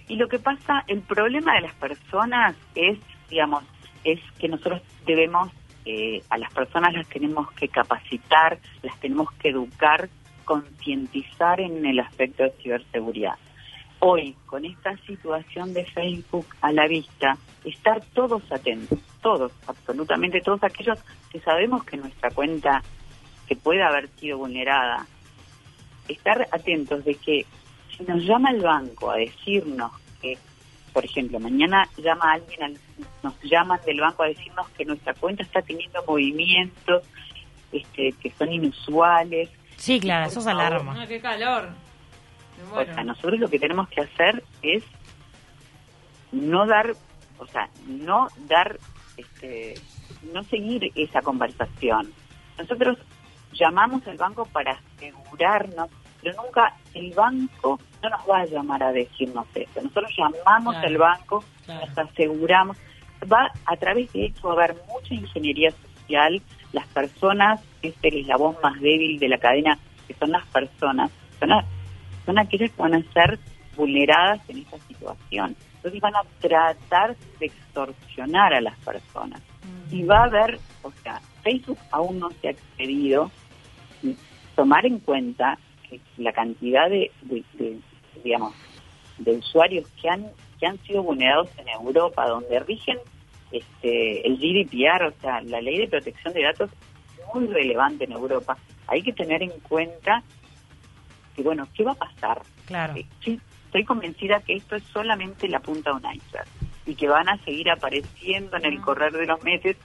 Y lo que pasa, el problema de las personas es, digamos, es que nosotros debemos, eh, a las personas las tenemos que capacitar, las tenemos que educar, concientizar en el aspecto de ciberseguridad hoy, con esta situación de Facebook a la vista, estar todos atentos, todos, absolutamente todos aquellos que sabemos que nuestra cuenta que puede haber sido vulnerada, estar atentos de que si nos llama el banco a decirnos que, por ejemplo, mañana llama alguien, nos llaman del banco a decirnos que nuestra cuenta está teniendo movimientos este, que son inusuales. Sí, claro, eso es alarma. Ah, ¡Qué calor! O sea, nosotros lo que tenemos que hacer es no dar, o sea, no dar, este, no seguir esa conversación. Nosotros llamamos al banco para asegurarnos, pero nunca el banco no nos va a llamar a decirnos eso. Nosotros llamamos al banco, nos aseguramos. Va a través de eso a haber mucha ingeniería social. Las personas, este es el eslabón más débil de la cadena, que son las personas, son son aquellas que van a ser vulneradas en esta situación. Entonces van a tratar de extorsionar a las personas. Y va a haber, o sea, Facebook aún no se ha excedido, tomar en cuenta que la cantidad de, digamos, de usuarios que han que han sido vulnerados en Europa, donde rigen este, el GDPR, o sea, la ley de protección de datos, muy relevante en Europa. Hay que tener en cuenta bueno, ¿qué va a pasar? Claro. Eh, sí, estoy convencida que esto es solamente la punta de un iceberg y que van a seguir apareciendo en el correr de los meses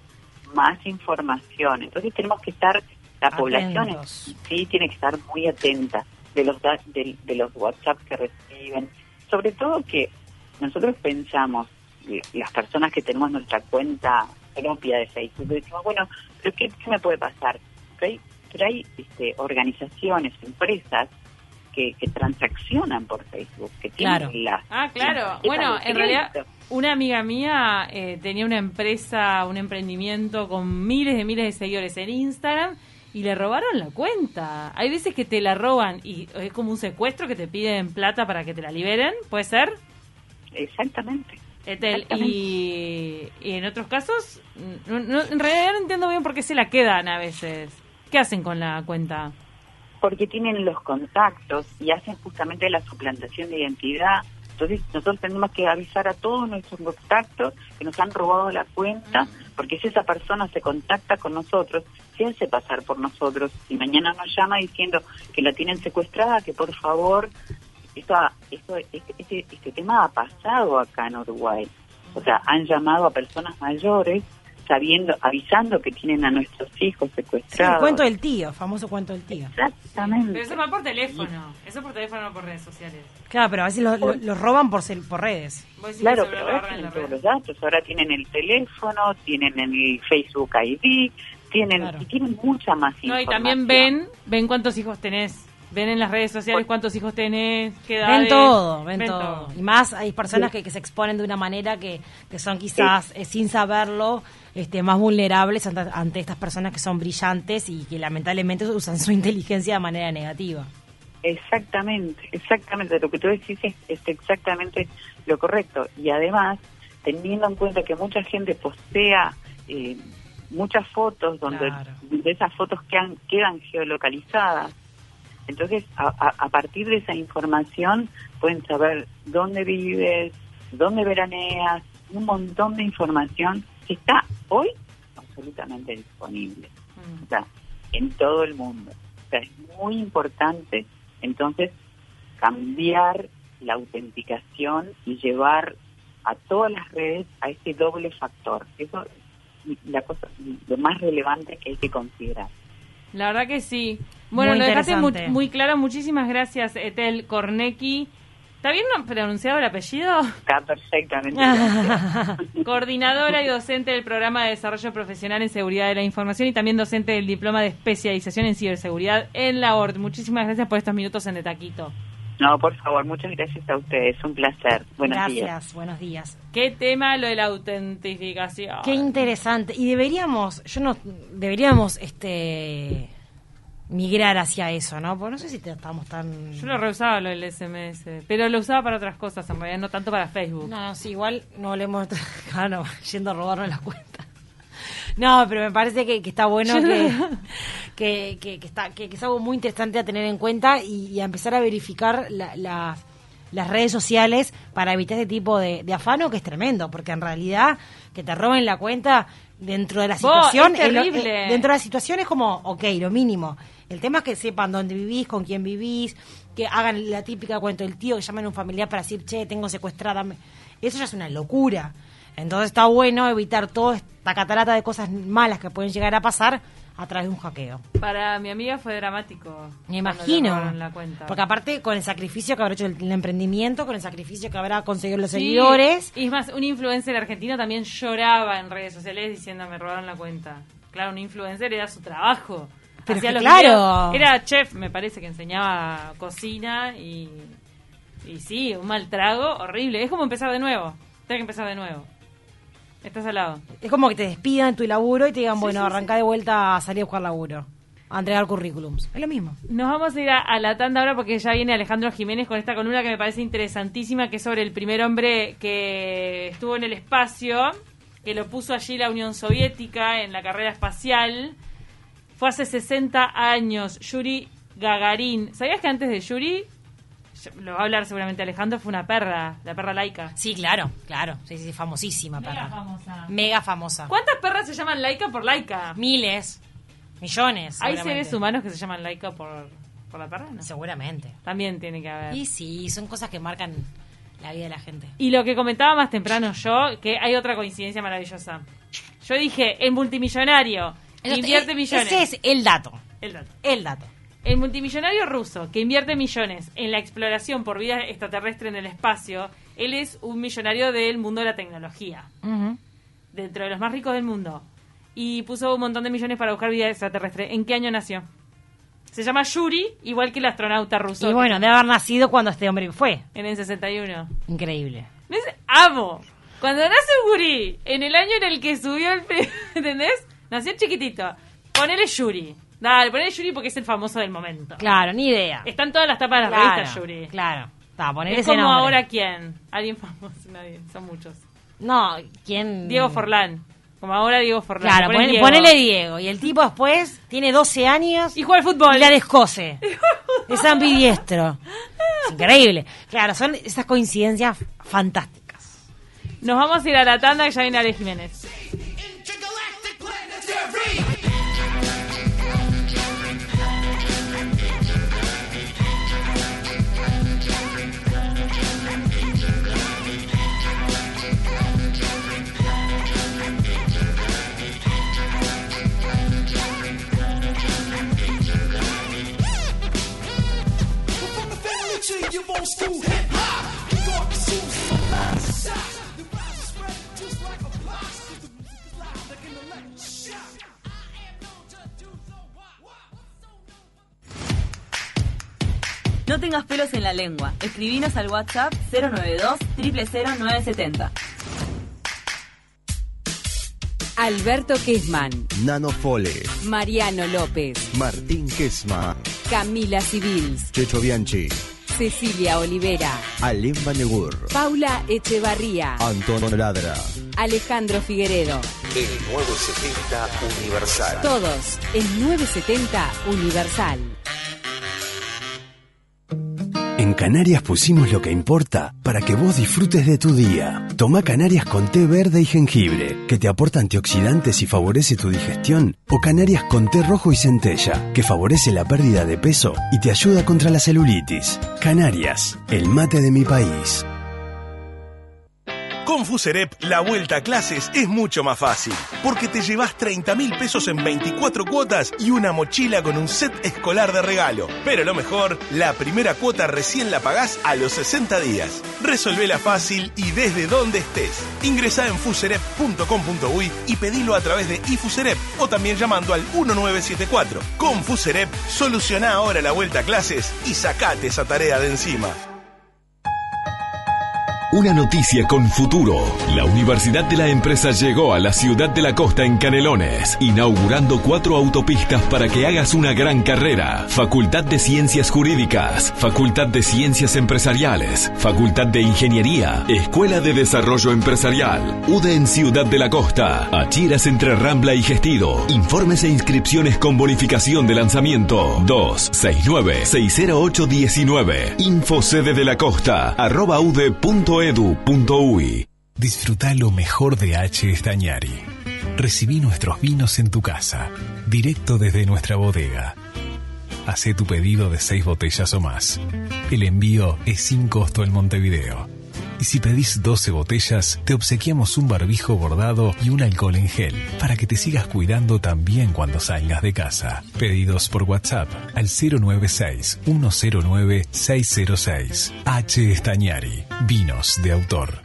más información. Entonces tenemos que estar, la población sí tiene que estar muy atenta de los de, de los WhatsApp que reciben, sobre todo que nosotros pensamos las personas que tenemos nuestra cuenta propia de Facebook, decimos, bueno, pero ¿qué, me puede pasar? Pero hay, este, organizaciones, empresas que, transaccionan por Facebook, que claro. ah, claro. bueno, en realidad una amiga mía eh, tenía una empresa, un emprendimiento con miles de miles de seguidores en Instagram y le robaron la cuenta. Hay veces que te la roban y es como un secuestro que te piden plata para que te la liberen, ¿puede ser? Exactamente. Y, en otros casos, en realidad no entiendo bien por qué se la quedan a veces. ¿Qué hacen con la cuenta? porque tienen los contactos y hacen justamente la suplantación de identidad. Entonces nosotros tenemos que avisar a todos nuestros contactos que nos han robado la cuenta, porque si esa persona se contacta con nosotros, se hace pasar por nosotros y mañana nos llama diciendo que la tienen secuestrada, que por favor, esto, esto este, este, este tema ha pasado acá en Uruguay. O sea, han llamado a personas mayores sabiendo, avisando que tienen a nuestros hijos secuestrados. el cuento del tío, famoso cuento del tío. Exactamente. Pero eso va por teléfono, eso por teléfono, no por redes sociales. Claro, pero a veces los roban por, por redes. Claro, pero ahora tienen todos los datos, ahora tienen el teléfono, tienen el Facebook ID, tienen, y tienen mucha más información. No, y también ven, ven cuántos hijos tenés ven en las redes sociales cuántos hijos tenés, qué Ven todo, ven, todo. Y más hay personas que, se exponen de una manera que, que son quizás eh, sin saberlo este, más vulnerables ante, estas personas que son brillantes y que lamentablemente usan su inteligencia de manera negativa. Exactamente, exactamente. Lo que tú decís es, exactamente lo correcto. Y además, teniendo en cuenta que mucha gente postea eh, muchas fotos donde de esas fotos quedan, quedan geolocalizadas, entonces, a, partir de esa información pueden saber dónde vives, dónde veraneas, un montón de información que está hoy absolutamente disponible. Mm. O sea, en todo el mundo. O sea, es muy importante entonces cambiar la autenticación y llevar a todas las redes a ese doble factor. Eso es la cosa, lo más relevante que hay que considerar. La verdad que sí. Bueno, lo dejaste muy, muy, claro. Muchísimas gracias, Etel Kornecki. ¿Está bien pronunciado el apellido? Está perfectamente. Coordinadora y docente del programa de desarrollo profesional en seguridad de la información y también docente del diploma de especialización en ciberseguridad en la ORD. Muchísimas gracias por estos minutos en De Taquito. No, por favor, muchas gracias a ustedes. Un placer. Buenos gracias, buenos días. Qué tema lo de la autentificación. Qué interesante. Y deberíamos, yo no, deberíamos, este migrar hacia eso, ¿no? Porque no sé si estamos tan... Yo lo reusaba lo del SMS, pero lo usaba para otras cosas, en realidad, no tanto para Facebook. No, no sí, igual no le hemos... Claro, yendo a robarnos las cuentas. No, pero me parece que, está bueno que, que, está, que, es algo muy interesante a tener en cuenta y, a empezar a verificar las redes sociales para evitar este tipo de, de, afano que es tremendo, porque en realidad que te roben la cuenta dentro de la situación es terrible. dentro de la situación es como, ok, lo mínimo. El tema es que sepan dónde vivís, con quién vivís, que hagan la típica cuento del tío, que llamen a un familiar para decir, che, tengo secuestrada. Eso ya es una locura. Entonces está bueno evitar toda esta catarata de cosas malas que pueden llegar a pasar a través de un hackeo. Para mi amiga fue dramático. Me imagino. La cuenta. Porque aparte, con el sacrificio que habrá hecho el, emprendimiento, con el sacrificio que habrá conseguido los seguidores. Y es más, un influencer argentino también lloraba en redes sociales diciendo me robaron la cuenta. Claro, un influencer era su trabajo. Pero claro. era chef, me parece, que enseñaba cocina y, y sí, un mal trago horrible. Es como empezar de nuevo. Tienes que empezar de nuevo. Estás al lado. Es como que te despidan en tu laburo y te digan, bueno, arranca de vuelta a salir a buscar laburo. A entregar currículums. Es lo mismo. Nos vamos a ir a, la tanda ahora porque ya viene Alejandro Jiménez con esta columna que me parece interesantísima, que es sobre el primer hombre que estuvo en el espacio, que lo puso allí la Unión Soviética en la carrera espacial. Fue hace 60 años, Yuri Gagarin. ¿Sabías que antes de Yuri lo va a hablar seguramente Alejandro, fue una perra, la perra laica. Sí, claro, claro. Sí, sí, famosísima Mega perra. famosa. Mega famosa. ¿Cuántas perras se llaman laica por laica? Miles. Millones. ¿Hay seres humanos que se llaman laica por, por la perra? Seguramente. También tiene que haber. Y sí, son cosas que marcan la vida de la gente. Y lo que comentaba más temprano yo, que hay otra coincidencia maravillosa. Yo dije, el multimillonario invierte millones. Ese es el dato. El dato. El dato. El multimillonario ruso que invierte millones en la exploración por vida extraterrestre en el espacio, él es un millonario del mundo de la tecnología. Dentro de los más ricos del mundo. Y puso un montón de millones para buscar vida extraterrestre. ¿En qué año nació? Se llama Yuri, igual que el astronauta ruso. Y bueno, debe haber nacido cuando este hombre fue. En el 61. Increíble. amo. Cuando nace Yuri, en el año en el que subió el... ¿Entendés? Nació chiquitito. Ponele Yuri. Dale, ponele Yuri porque es el famoso del momento. Claro, ni idea. Están todas las tapas de las revistas Yuri. Claro. Está, ponele es como ahora quién. Alguien famoso, nadie. Son muchos. No, ¿quién? Diego Forlán. Como ahora Diego Forlán. Claro, ponele, Diego. Y el tipo después tiene 12 años. Y juega al fútbol. Y la descose. es ambidiestro. Es increíble. Claro, son esas coincidencias fantásticas. Nos vamos a ir a la tanda que ya viene Ale Jiménez. No tengas pelos en la lengua. Escribinos al WhatsApp 092 000970. Alberto Kesman. Nano Fole. Mariano López. Martín Kesma. Camila Civils. Checho Bianchi. Cecilia Olivera. Alem Banegur. Paula Echevarría. Antonio Ladra. Alejandro Figueredo. El 970 Universal. Todos en 970 Universal. En Canarias pusimos lo que importa para que vos disfrutes de tu día. Toma Canarias con té verde y jengibre, que te aporta antioxidantes y favorece tu digestión. O Canarias con té rojo y centella, que favorece la pérdida de peso y te ayuda contra la celulitis. Canarias, el mate de mi país. Con Fuserep, la vuelta a clases es mucho más fácil, porque te llevas 30 mil pesos en 24 cuotas y una mochila con un set escolar de regalo. Pero lo mejor, la primera cuota recién la pagás a los 60 días. Resolvela fácil y desde donde estés. Ingresá en fuserep.com.uy y pedilo a través de iFuserep o también llamando al 1974. Con Fuserep, soluciona ahora la vuelta a clases y sacate esa tarea de encima. Una noticia con futuro. La Universidad de la Empresa llegó a la ciudad de la costa en Canelones, inaugurando cuatro autopistas para que hagas una gran carrera. Facultad de Ciencias Jurídicas, Facultad de Ciencias Empresariales, Facultad de Ingeniería, Escuela de Desarrollo Empresarial, UDE en Ciudad de la Costa, Achiras entre Rambla y Gestido. Informes e inscripciones con bonificación de lanzamiento 269-60819. Info sede de la costa, arroba ude.es Disfruta lo mejor de H. Estañari. Recibí nuestros vinos en tu casa, directo desde nuestra bodega. Hacé tu pedido de seis botellas o más. El envío es sin costo en Montevideo. Y si pedís 12 botellas, te obsequiamos un barbijo bordado y un alcohol en gel para que te sigas cuidando también cuando salgas de casa. Pedidos por WhatsApp al 096-109-606. H. Estañari. Vinos de autor.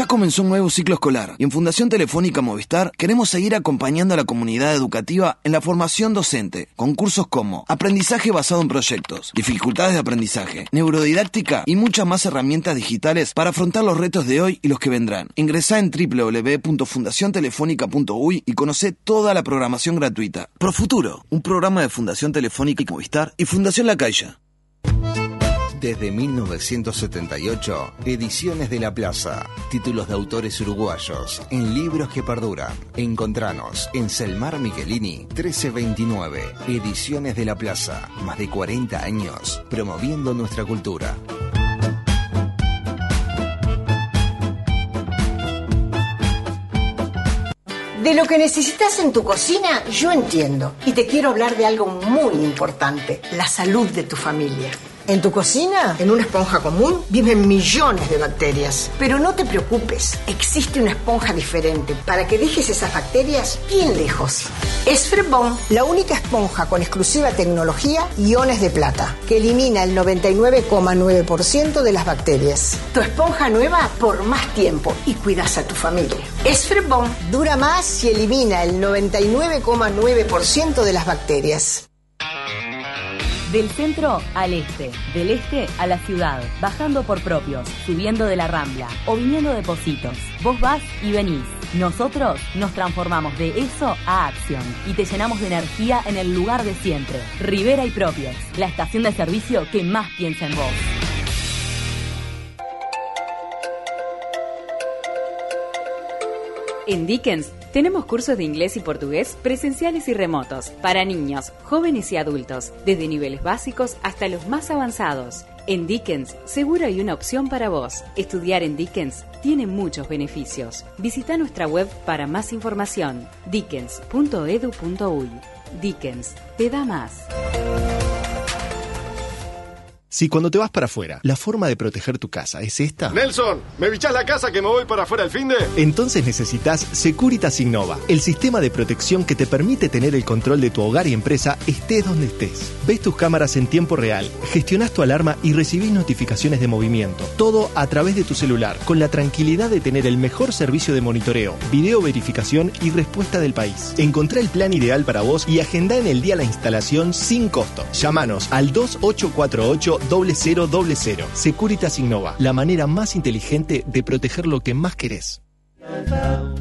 Ya comenzó un nuevo ciclo escolar y en Fundación Telefónica Movistar queremos seguir acompañando a la comunidad educativa en la formación docente, con cursos como aprendizaje basado en proyectos, dificultades de aprendizaje, neurodidáctica y muchas más herramientas digitales para afrontar los retos de hoy y los que vendrán. Ingresá en www.fundaciontelefónica.uy y conoce toda la programación gratuita. Profuturo, un programa de Fundación Telefónica y Movistar y Fundación La Caixa. Desde 1978, Ediciones de la Plaza. Títulos de autores uruguayos en libros que perduran. Encontranos en Selmar Michelini 1329. Ediciones de la Plaza. Más de 40 años promoviendo nuestra cultura. De lo que necesitas en tu cocina, yo entiendo. Y te quiero hablar de algo muy importante, la salud de tu familia. En tu cocina, en una esponja común, viven millones de bacterias. Pero no te preocupes, existe una esponja diferente para que dejes esas bacterias bien lejos. Es Frebon, la única esponja con exclusiva tecnología iones de plata, que elimina el 99,9% de las bacterias. Tu esponja nueva por más tiempo y cuidas a tu familia. Es Frebon, dura más y elimina el 99,9% de las bacterias. Del centro al este, del este a la ciudad, bajando por propios, subiendo de la rambla o viniendo de Positos. Vos vas y venís. Nosotros nos transformamos de eso a acción y te llenamos de energía en el lugar de siempre. Rivera y Propios, la estación de servicio que más piensa en vos. En Dickens tenemos cursos de inglés y portugués presenciales y remotos para niños, jóvenes y adultos, desde niveles básicos hasta los más avanzados. En Dickens, seguro hay una opción para vos. Estudiar en Dickens tiene muchos beneficios. Visita nuestra web para más información. dickens.edu.uy. Dickens, te da más. Si cuando te vas para afuera, la forma de proteger tu casa es esta. Nelson, ¿me bichás la casa que me voy para afuera el fin de? Entonces necesitas Securitas Innova, el sistema de protección que te permite tener el control de tu hogar y empresa estés donde estés. Ves tus cámaras en tiempo real, gestionas tu alarma y recibís notificaciones de movimiento. Todo a través de tu celular, con la tranquilidad de tener el mejor servicio de monitoreo, video verificación y respuesta del país. Encontrá el plan ideal para vos y agenda en el día la instalación sin costo. Llámanos al 2848 0000. Securitas Innova, la manera más inteligente de proteger lo que más querés.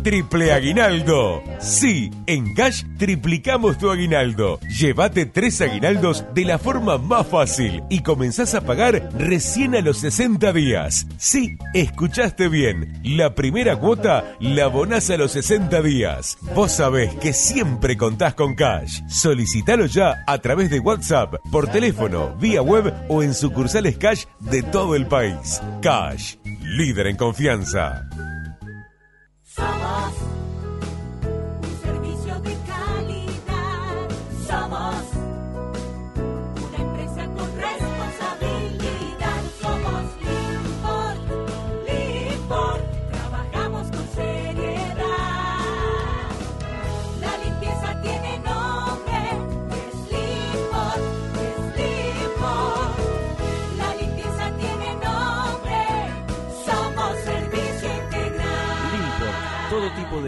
Triple aguinaldo. Sí, en Cash triplicamos tu aguinaldo. Llévate tres aguinaldos de la forma más fácil y comenzás a pagar recién a los 60 días. Sí, escuchaste bien. La primera cuota la abonás a los 60 días. Vos sabés que siempre contás con Cash. Solicitalo ya a través de WhatsApp, por teléfono, vía web o en sucursales Cash de todo el país. Cash, líder en confianza. Somos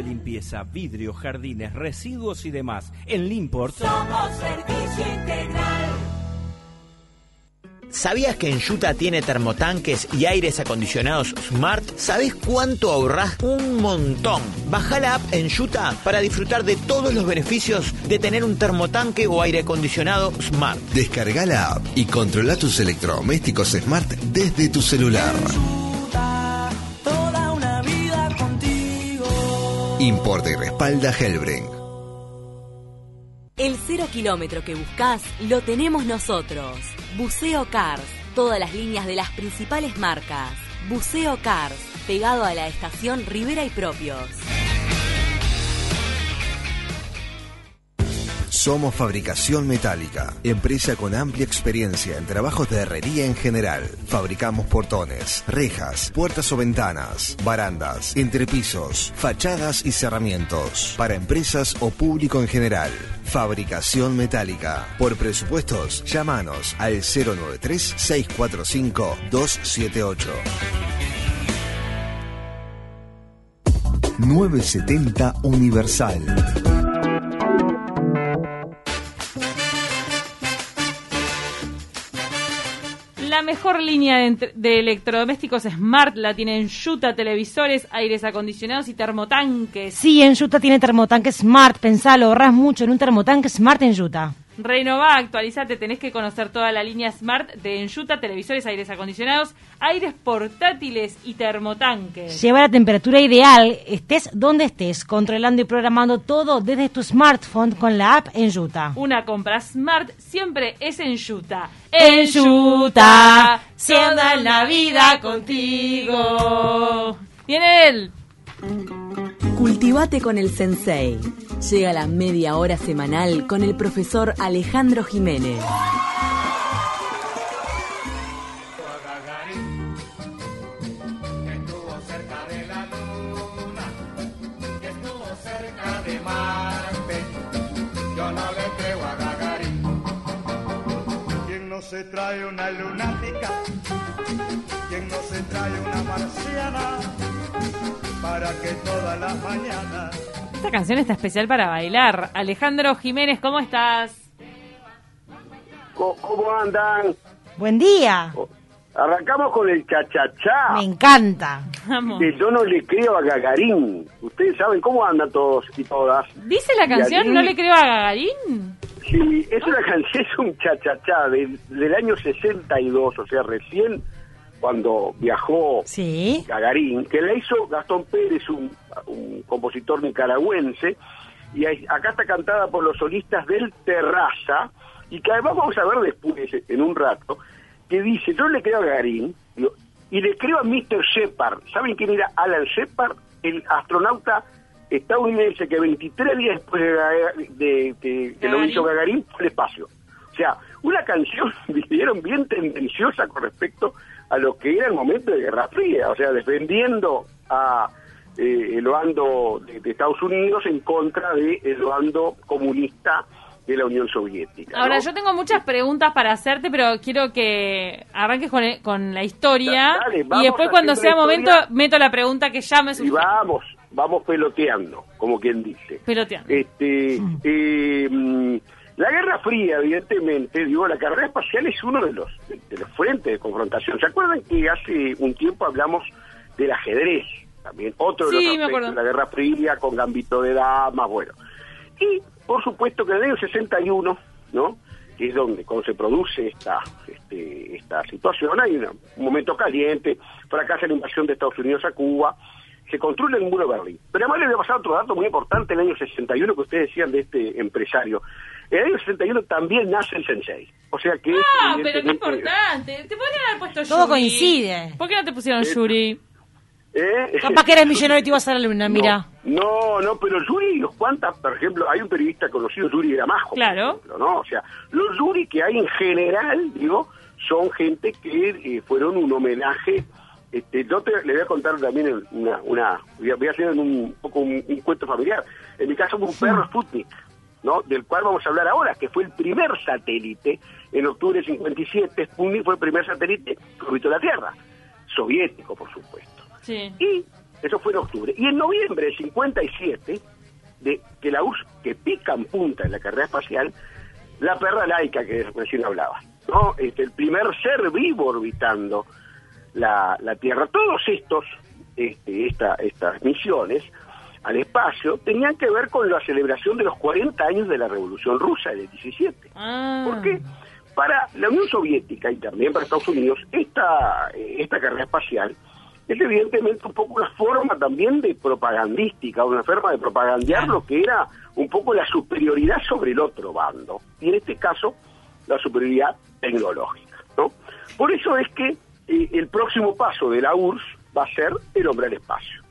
de limpieza, vidrio, jardines, residuos y demás. En Limport Somos servicio integral. ¿Sabías que Enjuta tiene termotanques y aires acondicionados Smart? ¿Sabes cuánto ahorrás? Un montón. Baja la app Enjuta para disfrutar de todos los beneficios de tener un termotanque o aire acondicionado Smart. Descarga la app y controla tus electrodomésticos Smart desde tu celular. Importa y respalda Hellbrink. El cero kilómetro que buscas lo tenemos nosotros. Buceo Cars. Todas las líneas de las principales marcas. Buceo Cars. Pegado a la estación Rivera y Propios. Somos Fabricación Metálica, empresa con amplia experiencia en trabajos de herrería en general. Fabricamos portones, rejas, puertas o ventanas, barandas, entrepisos, fachadas y cerramientos para empresas o público en general. Fabricación Metálica. Por presupuestos, llámanos al 093 645 278. 970 Universal. La mejor línea de, electrodomésticos Smart la tienen Yuta, televisores, aires acondicionados y termotanques. Sí, en Utah tiene termotanque Smart, pensalo, ahorras mucho en un termotanque Smart en Utah. Renová, actualizate, tenés que conocer toda la línea Smart de Enjuta, televisores, aires acondicionados, aires portátiles y termotanques. Lleva la temperatura ideal, estés donde estés, controlando y programando todo desde tu smartphone con la app en Utah. Una compra Smart siempre es en Yuta. Enjuta, se anda en la vida contigo. Viene él. Cultivate con el Sensei. Llega la media hora semanal con el profesor Alejandro Jiménez. Estuvo cerca de la luna, y estuvo cerca de Marte. Yo no le creo a Gagarín. ¿Quién no se trae una lunática? ¿Quién no se trae una marciana? Para que todas las mañanas Esta canción está especial para bailar. Alejandro Jiménez, ¿cómo estás? ¿Cómo andan? Buen día. Arrancamos con el chachachá. Me encanta. Que yo no le creo a Gagarín. Ustedes saben cómo andan todos y todas. ¿Dice la canción No le creo a Gagarín? Sí, es una canción, es un chachachá del, del año 62, o sea, recién cuando viajó Gagarín, que la hizo Gastón Pérez, un, un compositor nicaragüense, y acá está cantada por los solistas del Terraza, y que además vamos a ver después, en un rato, que dice, yo le creo a Gagarín, digo, y le creo a Mr. Shepard. ¿Saben quién era Alan Shepard? El astronauta estadounidense que 23 días después de, que, lo hizo Gagarín fue al espacio. O sea, una canción, vieron, bien tendenciosa con respecto a lo que era el momento de Guerra Fría, o sea, defendiendo a eh, el bando de, de Estados Unidos en contra del el bando comunista de la Unión Soviética. Ahora, ¿no? yo tengo muchas preguntas para hacerte, pero quiero que arranques con, el- con la historia. Da- dale, y después, cuando sea momento, meto la pregunta que ya me Y surgió. vamos, vamos peloteando, como quien dice. Peloteando. Este, eh, mm, la Guerra Fría, evidentemente, digo, la carrera espacial es uno de los, de los frentes de confrontación. ¿Se acuerdan que hace un tiempo hablamos del ajedrez? También otro de Sí, los aspectos de la Guerra Fría con Gambito de Damas, bueno. Y, por supuesto, que en el año 61, ¿no? Que es donde, cuando se produce esta, este, esta situación, hay una- un momento caliente, fracasa la invasión de Estados Unidos a Cuba, se construye el muro de Berlín. Pero además le voy a pasar otro dato muy importante en el año 61 que ustedes decían de este empresario. En el año 61 también nace el Sensei. O sea que... es Ah, pero qué importante. Te podrían haber puesto Todo Yuri. coincide. ¿Por qué no te pusieron Eh, Yuri? ¿Eh? Capaz que eres millonario y te ibas a la luna, mira. No, no, pero Yuri, los cuantas, por ejemplo, hay un periodista conocido, Yuri Gramajo, Claro. ejemplo, ¿no? O sea, los Yuri que hay en general, digo, son gente que eh, fueron un homenaje. Este, yo te, le voy a contar también una, una voy a, hacer un poco un, un cuento familiar. En mi caso, un perro Sputnik, ¿no? Del cual vamos a hablar ahora, que fue el primer satélite en octubre del 57. Sputnik fue el primer satélite que orbitó la Tierra, soviético, por supuesto. Sí. Y Eso fue en octubre. Y en noviembre del 57, de que la URSS, que pica en punta en la carrera espacial, la perra laica que recién hablaba, ¿no? Este, el primer ser vivo orbitando la, la Tierra. Todos estos, este, esta, estas misiones al espacio tenían que ver con la celebración de los 40 años de la Revolución Rusa del 17. Ah. Porque para la Unión Soviética y también para Estados Unidos, esta, esta carrera espacial es evidentemente un poco una forma también de propagandística, una forma de propagandear lo que era un poco la superioridad sobre el otro bando, y en este caso la superioridad tecnológica. ¿no? Por eso es que el próximo paso de la URSS va a ser el hombre al espacio.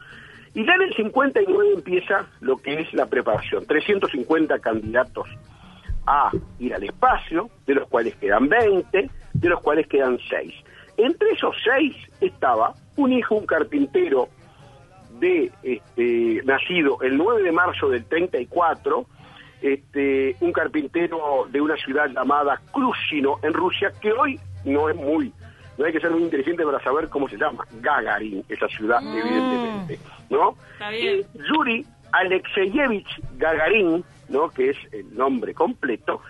Y ya en el 59 empieza lo que es la preparación. 350 candidatos a ir al espacio, de los cuales quedan 20, de los cuales quedan 6. Entre esos 6 estaba un hijo, un carpintero de este, nacido el 9 de marzo del 34, este, un carpintero de una ciudad llamada Krusino en Rusia, que hoy no es muy, no hay que ser muy inteligente para saber cómo se llama, Gagarin, esa ciudad, Mm. evidentemente, ¿no? Está bien. Y Yuri Alexeyevich Gagarin, ¿no? que es el nombre completo,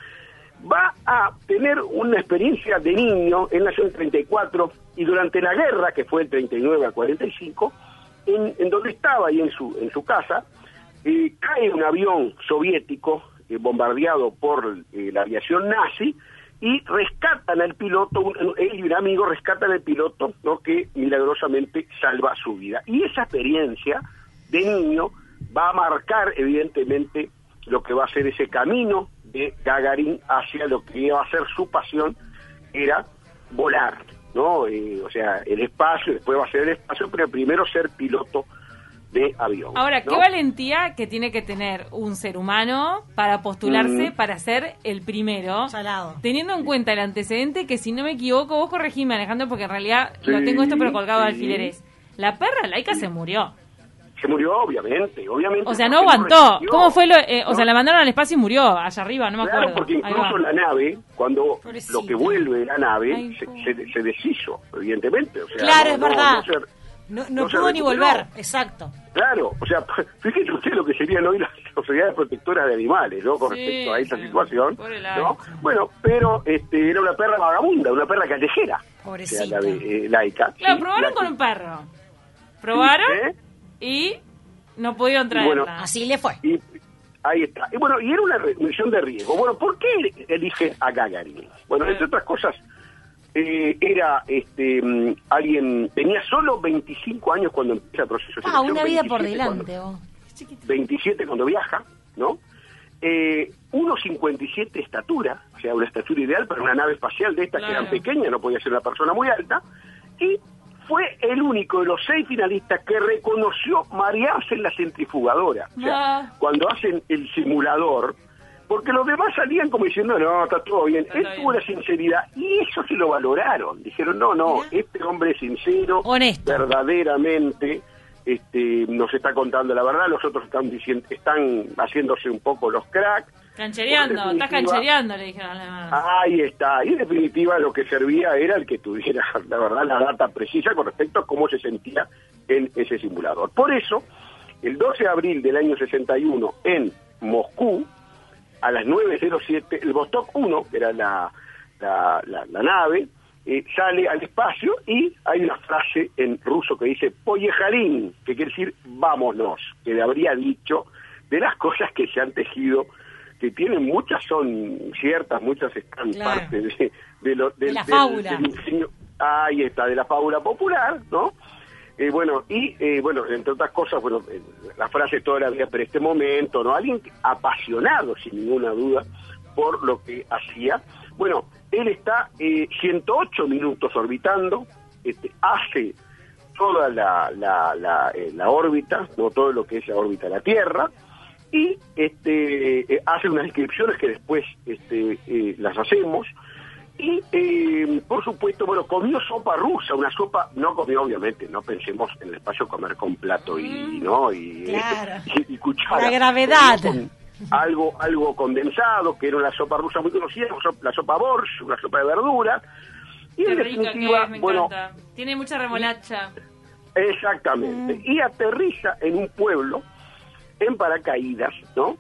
va a tener una experiencia de niño, él nació en el 34, y durante la guerra, que fue el 39 al 45, en, en donde estaba ahí en su, en su casa, eh, cae un avión soviético eh, bombardeado por eh, la aviación nazi y rescatan al piloto, un- él y un amigo rescatan al piloto, ¿no? que milagrosamente salva su vida. Y esa experiencia de niño va a marcar evidentemente lo que va a ser ese camino de Gagarin hacia lo que iba a ser su pasión, era volar, ¿no? Eh, o sea, el espacio, después va a ser el espacio, pero primero ser piloto de avión. Ahora, qué ¿no? valentía que tiene que tener un ser humano para postularse Mm. para ser el primero. Teniendo en cuenta el antecedente que, si no me equivoco, vos corregime, Alejandro, porque en realidad lo tengo esto pero colgado de alfileres. La perra laica se murió. Se murió, obviamente, obviamente. O sea, no porque aguantó. resistió, ¿Cómo fue lo...? eh, o ¿no? sea, la mandaron al espacio y murió, allá arriba, no me Claro, acuerdo. porque Ahí incluso la nave, cuando Pobrecita. lo que vuelve de la nave, Ay, se, se- se deshizo, evidentemente. O sea, Claro, no- es no- verdad. no No, no pudo ni volver, exacto. Claro, o sea, fíjese usted lo que serían hoy las autoridades protectoras de animales, ¿no? Con Sí, respecto a esa sí. situación, ¿no? Bueno, pero este, era una perra vagabunda, una perra callejera. Pobrecita. O sea, la eh, laica. Claro, ¿sí? probaron La- con un perro. Probaron ¿Eh? y no pudieron Y bueno, traerla. Así le fue. Y ahí está. Y bueno, y era una re- misión de riesgo. Bueno, ¿por qué eligen a Gagarin? Bueno, entre otras cosas, eh, era este mm, alguien, tenía solo 25 años cuando empieza el proceso de Ah, selección, una vida por 27 cuando- delante, vos. 27 cuando viaja, ¿no? Eh, 1,57 de estatura, o sea, una estatura ideal para una nave espacial de estas que eran pequeñas, no podía ser una persona muy alta, y fue el único de los seis finalistas que reconoció marearse en la centrifugadora. O sea, Ah. cuando hacen el simulador, porque los demás salían como diciendo, no, está todo bien. Él tuvo la sinceridad y eso se lo valoraron. Dijeron, no, no, este hombre es sincero, verdaderamente este, nos está contando la verdad, los otros están, diciendo, están haciéndose un poco los cracks. Canchereando, estás canchereando, le dijeron. Ahí está. Y en definitiva lo que servía era el que tuviera, la verdad, la data precisa con respecto a cómo se sentía en ese simulador. Por eso, el 12 de abril del año 61, en Moscú, a las 9.07, el Vostok 1, que era la, la, la- la nave, eh, sale al espacio y hay una frase en ruso que dice Poyejarín, que quiere decir vámonos, que le habría dicho de las cosas que se han tejido, que tienen muchas son ciertas, muchas están Claro. parte de, de lo, De del- la del- fábula. del ingenio. Ahí está, de la fábula popular, ¿no? Eh, bueno, y eh, bueno, entre otras cosas, bueno, eh, la frase toda la vida, pero este momento, ¿no? Alguien apasionado, sin ninguna duda, por lo que hacía. Bueno, él está eh, 108 minutos orbitando, este, hace toda la, la, la, eh, órbita, no todo lo que es la órbita de la Tierra, y este eh, hace unas descripciones que después este, eh, las hacemos. Y, eh, por supuesto, bueno, comió sopa rusa, una sopa, no comió obviamente, no pensemos en el espacio comer con plato y, ¿no? Y, Claro. y, y cuchara. La gravedad. Con algo, algo condensado, que era una sopa rusa muy conocida, la sopa borsch, una sopa de verdura. Y Qué en rica que definitiva, es, me bueno, encanta. Tiene mucha remolacha. Exactamente. Y aterriza en un pueblo, en paracaídas, ¿no?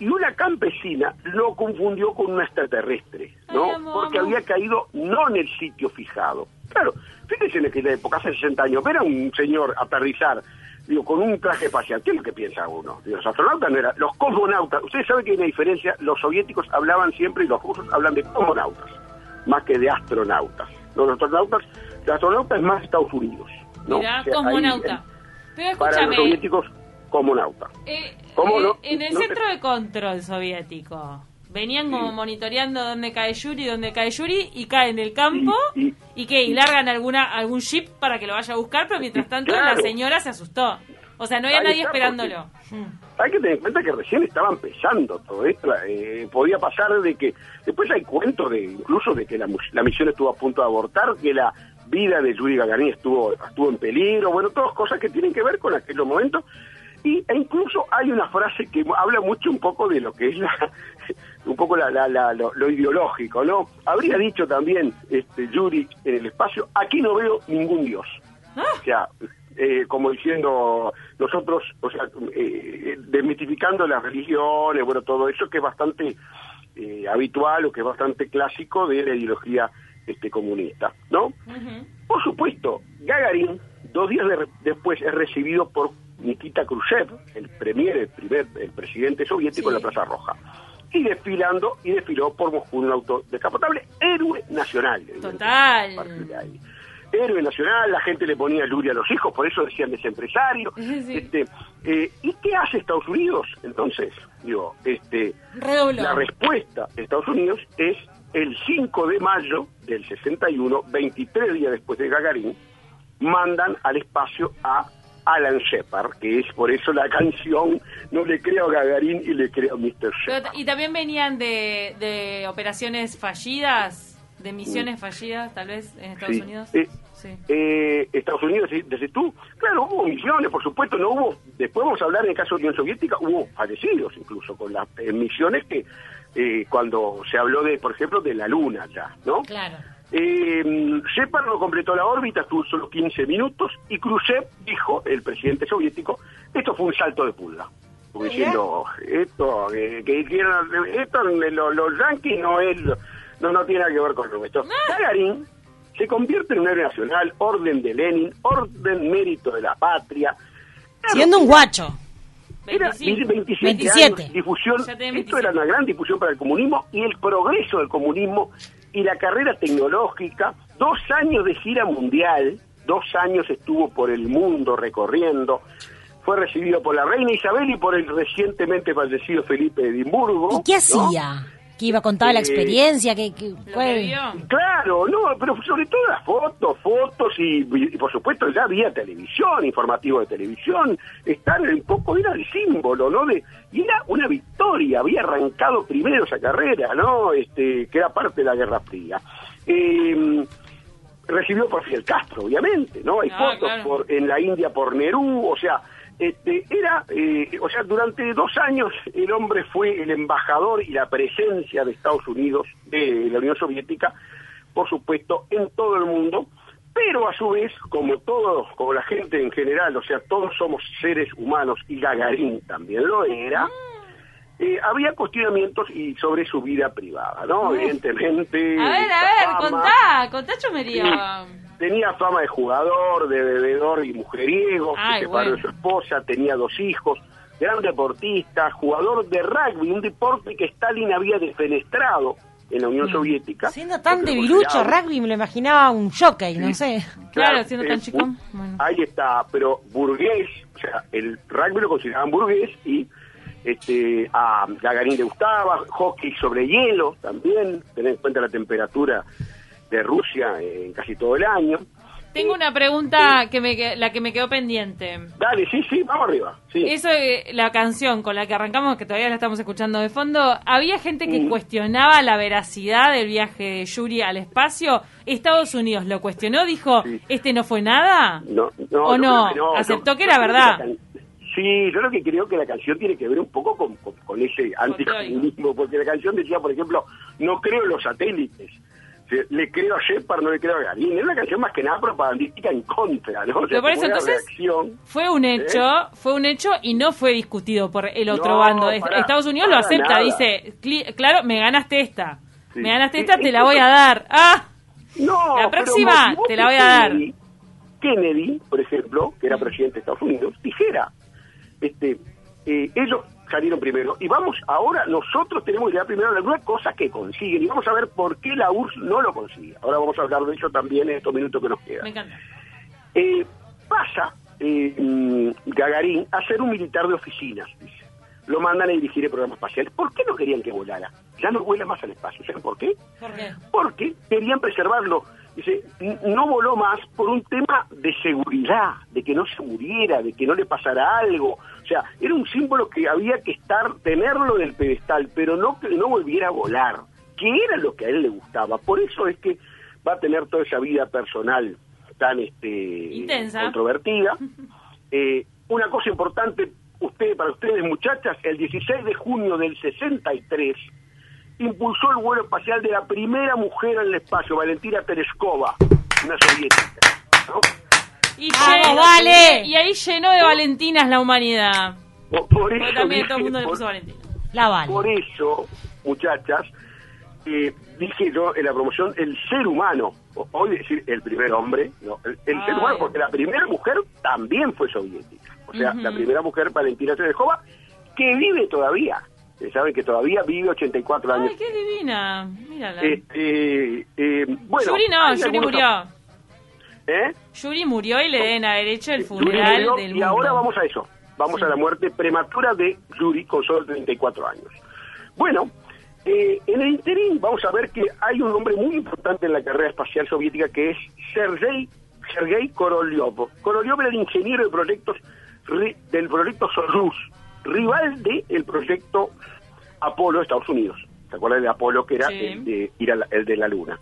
Y una campesina lo confundió con un extraterrestre, ¿no? Porque había caído no en el sitio fijado. Claro, fíjense en aquella época, hace 60 años, ver a un señor aterrizar digo, con un traje espacial, ¿qué es lo que piensa uno? los astronautas no eran, los cosmonautas, ustedes saben que hay una diferencia, los soviéticos hablaban siempre y los rusos hablan de cosmonautas, más que de astronautas. Los astronautas, los astronautas es más Estados Unidos. ¿no? Mirá, cosmonauta. Pero escúchame. Para los soviéticos, cosmonauta. Eh, eh, en el centro de control soviético venían como monitoreando dónde cae Yuri, dónde cae Yuri, y cae en el campo, y, y, que y largan alguna algún ship para que lo vaya a buscar, pero mientras tanto la señora se asustó. O sea, no había nadie esperándolo. Hay que tener en cuenta que recién estaba empezando todo esto. Eh, podía pasar de que... Después hay cuentos de incluso de que la, la misión estuvo a punto de abortar, que la vida de Yuri Gagarin estuvo, estuvo en peligro, bueno, todas cosas que tienen que ver con aquellos momentos. Y, e incluso hay una frase que habla mucho un poco de lo que es la, un poco la, la, lo, ideológico, ¿no? Habría dicho también este Yuri en el espacio, aquí no veo ningún dios. Ah. O sea, eh, como diciendo nosotros, o sea, eh, desmitificando las religiones, bueno, todo eso que es bastante eh, habitual o que es bastante clásico de la ideología este comunista, ¿no? Por supuesto, Gagarin, dos días después, es recibido por Nikita Khrushchev, el premier, el primer, el presidente soviético en la Plaza Roja y desfilando y desfiló por Moscú un auto descapotable, héroe nacional. Total. Héroe nacional, la gente le ponía luria a los hijos, por eso decían desempresario. Este, eh, ¿Y qué hace Estados Unidos? Entonces, digo, este, la respuesta de Estados Unidos es el 5 de mayo del 61, 23 días después de Gagarin, mandan al espacio a Alan Shepard, que es por eso la canción No le creo a Gagarin y le creo a Mr. Shepard. ¿Y también venían de, de operaciones fallidas, de misiones fallidas, tal vez, en Estados Unidos? Eh, sí. eh, Estados Unidos, desde tú, claro, hubo misiones, por supuesto, no hubo, después vamos a hablar en el caso de Unión Soviética, hubo fallecidos incluso con las eh, misiones que eh, cuando se habló de, por ejemplo, de la Luna ya, ¿no? Claro. Eh, Shepard no completó la órbita, estuvo solo 15 minutos, y Khrushchev dijo, el presidente soviético, esto fue un salto de pulga. diciendo, esto, que, esto los, yanquis no es, no, no tiene nada que ver con esto. Ah. Gagarin se convierte en un héroe nacional, orden de Lenin, orden mérito de la patria. Siendo un guacho. Era 27, difusión, esto era una gran difusión para el comunismo y el progreso del comunismo y la carrera tecnológica, dos años de gira mundial, dos años estuvo por el mundo recorriendo, fue recibido por la reina Isabel y por el recientemente fallecido Felipe de Edimburgo. ¿Y qué hacía? Que iba a contar la experiencia, que, Claro, no, pero sobre todo las fotos, fotos y, por supuesto ya había televisión, informativo de televisión, estar un poco, era el símbolo, ¿no? De, y era una victoria, había arrancado primero esa carrera, ¿no? Este, que era parte de la Guerra Fría. Eh, recibió por Fidel Castro, obviamente, ¿no? Hay ah, fotos por, en la India por Nerú, o sea, este, era, eh, o sea, durante dos años el hombre fue el embajador y la presencia de Estados Unidos, de la Unión Soviética, por supuesto, en todo el mundo, pero a su vez, como todos, como la gente en general, o sea, todos somos seres humanos y Gagarín también lo era, eh, había cuestionamientos y sobre su vida privada, ¿no? Evidentemente. A ver, a ver, contá, contá chomería tenía fama de jugador, de bebedor y mujeriego, se separó de su esposa, tenía dos hijos, gran deportista, jugador de rugby, un deporte que Stalin había defenestrado en la Unión. Soviética. Siendo tan debilucho, rugby me lo imaginaba un jockey, no sé. Claro, siendo tan chico. Ahí está, pero burgués, o sea, el rugby lo consideraban burgués y este a Gagarin le gustaba, hockey sobre hielo también, tener en cuenta la temperatura de Rusia en casi todo el año. Tengo una pregunta que me la que me quedó pendiente. Dale, sí, sí, vamos arriba. Sí. Eso, eh, la canción con la que arrancamos, que todavía la estamos escuchando de fondo, había gente que mm. cuestionaba la veracidad del viaje de Yuri al espacio. Estados Unidos lo cuestionó, dijo, ¿este no fue nada? No, no, ¿O no? Aceptó que era verdad. Sí, yo lo que creo que la canción tiene que ver un poco con, con, ese anticomunismo, porque la canción decía, por ejemplo, no creo en los satélites le creo a Shepard, no le creo a Garín. Es una canción más que nada propagandística en contra, ¿no? O sea, por eso, entonces, fue un ¿eh? hecho, fue un hecho y no fue discutido por el otro bando. Estados Unidos lo acepta, dice, claro, me ganaste esta. me ganaste esta, te la voy a dar. ¡Ah! No, la próxima te la voy a dar. Kennedy, por ejemplo, que era presidente de Estados Unidos, dijera, este, eh, ellos salieron primero. Y vamos, ahora nosotros tenemos que llegar primero de alguna cosa que consiguen. Y vamos a ver por qué la URSS no lo consigue. Ahora vamos a hablar de eso también en estos minutos que nos quedan. Me encanta. Eh, pasa eh, mm, Gagarín a ser un militar de oficinas, dice. Lo mandan a dirigir el programa espacial. ¿Por qué no querían que volara? Ya no vuela más al espacio. ¿Saben por qué? ¿Por qué? Porque querían preservarlo. Dice, no voló más por un tema de seguridad, de que no se muriera, de que no le pasara algo. O sea, era un símbolo que había que estar, tenerlo en el pedestal, pero no que no volviera a volar, que era lo que a él le gustaba. Por eso es que va a tener toda esa vida personal tan este controvertida. Eh, una cosa importante usted para ustedes muchachas, el 16 de junio del 63 impulsó el vuelo espacial de la primera mujer en el espacio, Valentina Tereskova, una soviética. Y, vale. y ahí llenó de Valentinas la humanidad. Por, eso, también todo el mundo le puso Valentina. La vale. Por eso, muchachas, eh, dije yo en la promoción, el ser humano, hoy decir el primer hombre, no, el, ser humano, porque la primera mujer también fue soviética. O sea, la primera mujer, Valentina Tereskova, que vive todavía saben que todavía vive 84 años. ¡Ay, qué divina! Mírala. Este, eh, bueno, Yuri no, Yuri murió. ¿Eh? Yuri murió y le den haber hecho el funeral del Y ahora vamos a eso. Vamos a la muerte prematura de Yuri con solo 34 años. Bueno, eh, en el interín vamos a ver que hay un hombre muy importante en la carrera espacial soviética que es Sergei, Sergei Korolyov. Korolyov era el ingeniero de proyectos del proyecto Soyuz, rival del el proyecto Apolo de Estados Unidos. ¿Se acuerdan de Apolo que era el, de ir el de la Luna?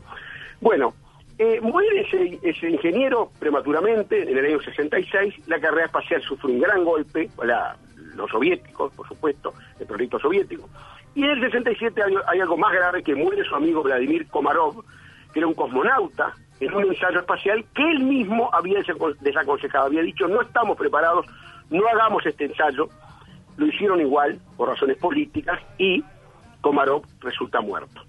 Bueno, eh, muere ese, ese, ingeniero prematuramente en el año 66, la carrera espacial sufre un gran golpe, la, los soviéticos, por supuesto, el proyecto soviético, y en el 67 hay, hay, algo más grave que muere su amigo Vladimir Komarov, que era un cosmonauta, en un ensayo espacial que él mismo había desaconsejado, había dicho no estamos preparados, no hagamos este ensayo, lo hicieron igual por razones políticas y Komarov resulta muerto.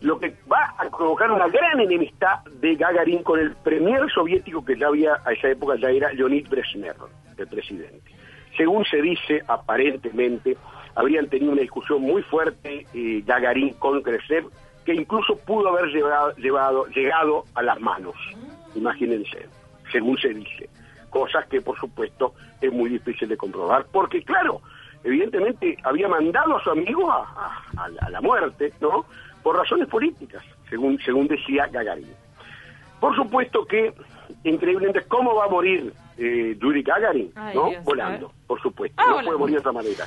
Lo que va a provocar una gran enemistad de Gagarin con el premier soviético que ya había a esa época ya era Leonid Brezhnev, el presidente. Según se dice, aparentemente habrían tenido una discusión muy fuerte eh, Gagarin con Brezhnev que incluso pudo haber llevado, llegado a las manos. Imagínense, según se dice. Cosas que, por supuesto, es muy difícil de comprobar, porque, claro, evidentemente había mandado a su amigo a, la muerte, ¿no? Por razones políticas, según, según decía Gagarin. Por supuesto que, increíblemente, ¿cómo va a morir eh, Yuri Gagarin? ¿no? volando, por supuesto. Ah, no puede morir de otra manera.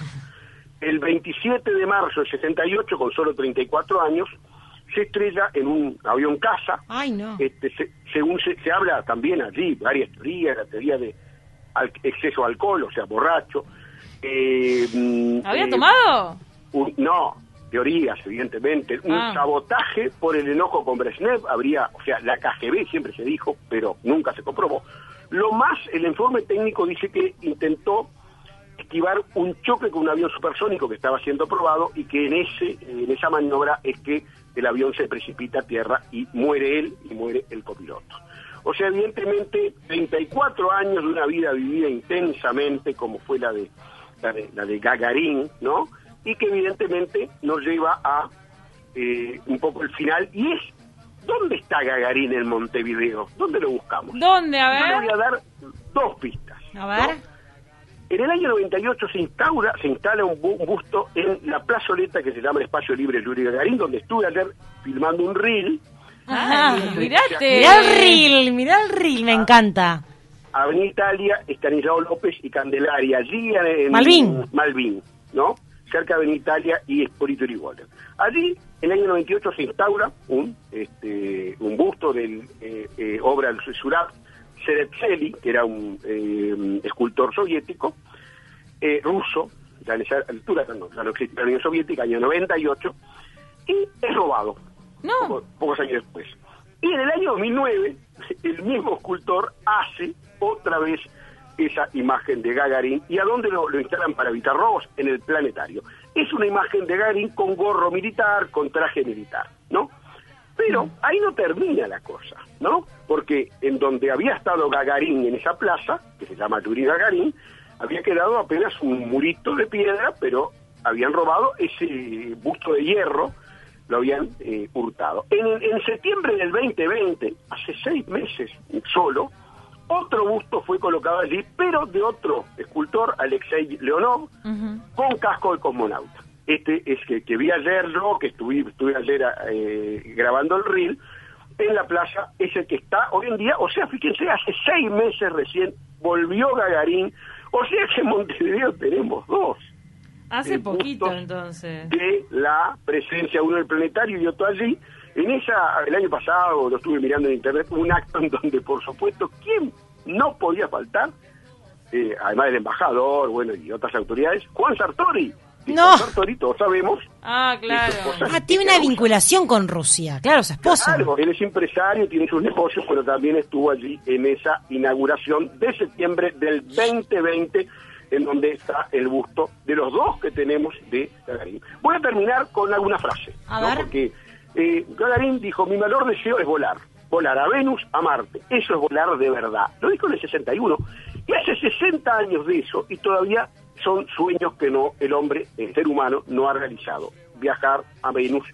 El 27 de marzo del 68, con solo 34 años, se estrella en un avión casa. Ay, no. Este, según se, se, habla también allí, varias teorías, la teoría de exceso de alcohol, o sea, borracho, eh, mm, ¿Había eh, tomado? no, teorías, evidentemente. Un ah. sabotaje por el enojo con Brezhnev habría, o sea, la KGB siempre se dijo, pero nunca se comprobó. Lo más, el informe técnico dice que intentó esquivar un choque con un avión supersónico que estaba siendo probado y que en ese en esa maniobra es que el avión se precipita a tierra y muere él y muere el copiloto. O sea, evidentemente, 34 años de una vida vivida intensamente, como fue la de la de, Gagarín, ¿no? Y que evidentemente nos lleva a eh, un poco el final. Y es, ¿dónde está Gagarín en Montevideo? ¿Dónde lo buscamos? ¿Dónde? A ver. Yo le voy a dar dos pistas. A ver. En el año 98 se instaura, se instala un, busto en la plazoleta que se llama el Espacio Libre Yuri Gagarín, donde estuve ayer filmando un reel. Ah, mirate. Mirá el reel, mirá el reel, me encanta. Avenida Italia, Estanislao López y Candelaria, allí en Malvin, Malvin ¿no? Cerca de Avenida Italia y Espolito Irigoyen. Allí, en el año 98, se instaura un, este, un busto del eh, eh, obra del Surat Seretseli, que era un eh, escultor soviético, ruso, ya en esa altura, no, ya no existía la Unión Soviética, año 98, y es robado. No. pocos años después. Y en el año 2009, el mismo escultor hace otra vez esa imagen de Gagarin. ¿Y a dónde lo, instalan para evitar robos? En el planetario. Es una imagen de Gagarin con gorro militar, con traje militar, ¿no? Pero ahí no termina la cosa, ¿no? Porque en donde había estado Gagarin en esa plaza, que se llama Yuri Gagarin, había quedado apenas un murito de piedra, pero habían robado ese busto de hierro, lo habían eh, hurtado. En, en septiembre del 2020, hace seis meses solo, otro busto fue colocado allí, pero de otro escultor, Alexei Leonov, con casco de cosmonauta. Este es que, que vi ayer yo, que estuve, estuve ayer eh, grabando el reel, en la plaza, es el que está hoy en día, o sea, fíjense, hace seis meses recién volvió Gagarín, o sea que en Montevideo tenemos dos. Hace poquito entonces. De la presencia, uno del planetario y otro allí, en esa, el año pasado, lo estuve mirando en internet, un acto en donde, por supuesto, ¿quién no podía faltar? Eh, además del embajador, bueno, y otras autoridades, Juan Sartori. no. Juan Sartori, todos sabemos. Ah, claro. Ah, tiene una vinculación con Rusia, claro, su esposa. Claro, él es empresario, tiene sus negocios, pero también estuvo allí en esa inauguración de septiembre del 2020 en donde está el busto de los dos que tenemos de Gagarin. Voy a terminar con alguna frase, a porque eh, Gagarin dijo, mi mayor deseo es volar, volar a Venus, a Marte, eso es volar de verdad. Lo dijo en el 61, y hace 60 años de eso, y todavía son sueños que no el hombre, el ser humano, no ha realizado, viajar a Venus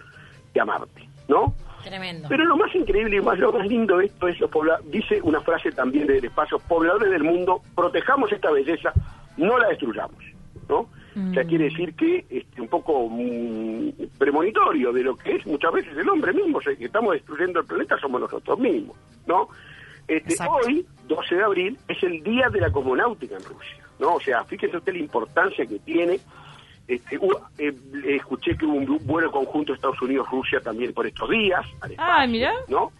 y a Marte, ¿no? Tremendo. Pero lo más increíble y más, lo más lindo de esto es, lo dice una frase también del espacio, pobladores del mundo, protejamos esta belleza, no la destruyamos, ¿no? O sea, mm. quiere decir que este, un poco mm, premonitorio de lo que es muchas veces el hombre mismo, o sea, que estamos destruyendo el planeta somos nosotros mismos, ¿no? Este, hoy, 12 de abril, es el día de la cosmonáutica en Rusia, ¿no? O sea, fíjese usted la importancia que tiene. Este, eh, escuché que hubo un vuelo conjunto Estados Unidos-Rusia también por estos días. ah, mira. ¿No?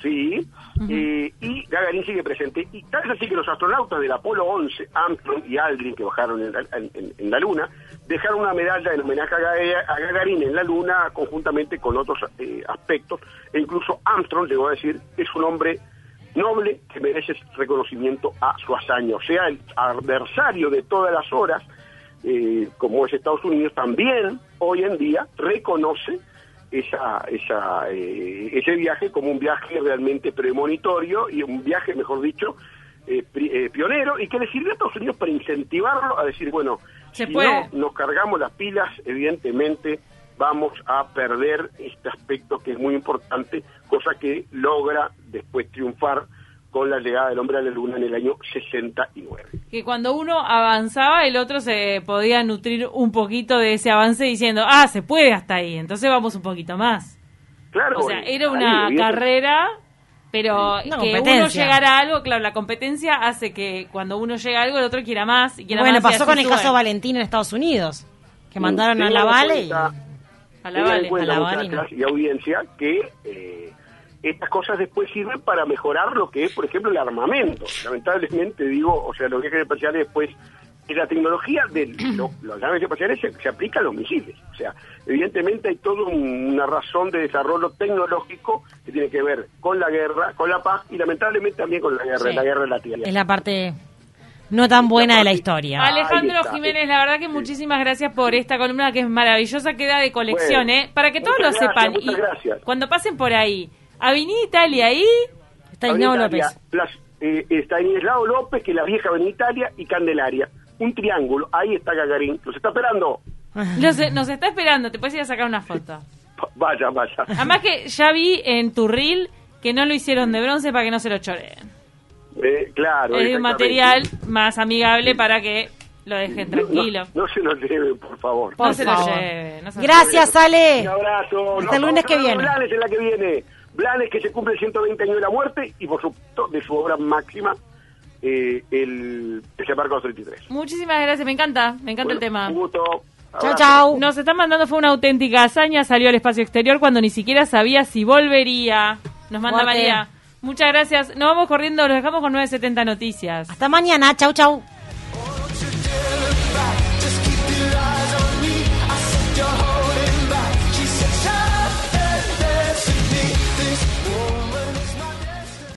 Sí, eh, y Gagarin sigue presente. Y tal vez así que los astronautas del Apolo 11, Armstrong y Aldrin, que bajaron en la, Luna, dejaron una medalla en homenaje a, Gagarin en la Luna, conjuntamente con otros eh, aspectos. E incluso Armstrong llegó a decir, es un hombre noble que merece reconocimiento a su hazaña. O sea, el adversario de todas las horas, eh, como es Estados Unidos, también hoy en día reconoce esa, esa, eh, ese viaje como un viaje realmente premonitorio y un viaje, mejor dicho, eh, eh, pionero y que le sirvió a Estados Unidos para incentivarlo a decir, bueno, si no nos cargamos las pilas, evidentemente vamos a perder este aspecto que es muy importante, cosa que logra después triunfar con la llegada del hombre a la luna en el año 69. Que cuando uno avanzaba, el otro se podía nutrir un poquito de ese avance diciendo, ah, se puede hasta ahí, entonces vamos un poquito más. Claro. O sea, era una carrera, pero que uno llegara a algo, claro, la competencia hace que cuando uno llega a algo, el otro quiera más. Y bueno, pasó con el caso Valentín en Estados Unidos, que mandaron a la Vale y... A la Vale, a la Vale. Y audiencia que... Eh, estas cosas después sirven para mejorar lo que es, por ejemplo, el armamento. Lamentablemente, digo, o sea, los viajes espaciales después, la tecnología de los viajes espaciales se, aplica a los misiles. O sea, evidentemente hay toda una razón de desarrollo tecnológico que tiene que ver con la guerra, con la paz y lamentablemente también con la guerra, la guerra de la Tierra. Es la parte no tan buena de la historia. Alejandro Jiménez, la verdad que muchísimas gracias por esta columna que es maravillosa, queda de colección, ¿eh? Para que todos lo sepan. y cuando pasen por ahí, Avenida Italia ahí. Está Islao López. Eh, está Islao López, que es la vieja Avenida Italia, y Candelaria. Un triángulo. Ahí está Gagarín. Los está esperando. nos está esperando. Te puedes ir a sacar una foto. Vaya, vaya. Además que ya vi en tu reel que no lo hicieron de bronce para que no se lo choreen. Eh, claro. Es un material más amigable para que lo dejen tranquilo. No, se lo lleven, por favor. no se lo lleven. Gracias, Ale. Un abrazo. Hasta el lunes que viene. En la que viene. Blanes que se cumple el 120 años de la muerte y por supuesto de su obra máxima, eh, el Desembarco 33. Muchísimas gracias, me encanta, me encanta el tema. Un gusto. Chao, chao. Nos están mandando, fue una auténtica hazaña, salió al espacio exterior cuando ni siquiera sabía si volvería. Nos manda María. Muchas gracias. Nos vamos corriendo, los dejamos con 970 noticias. Hasta mañana, chau, chau.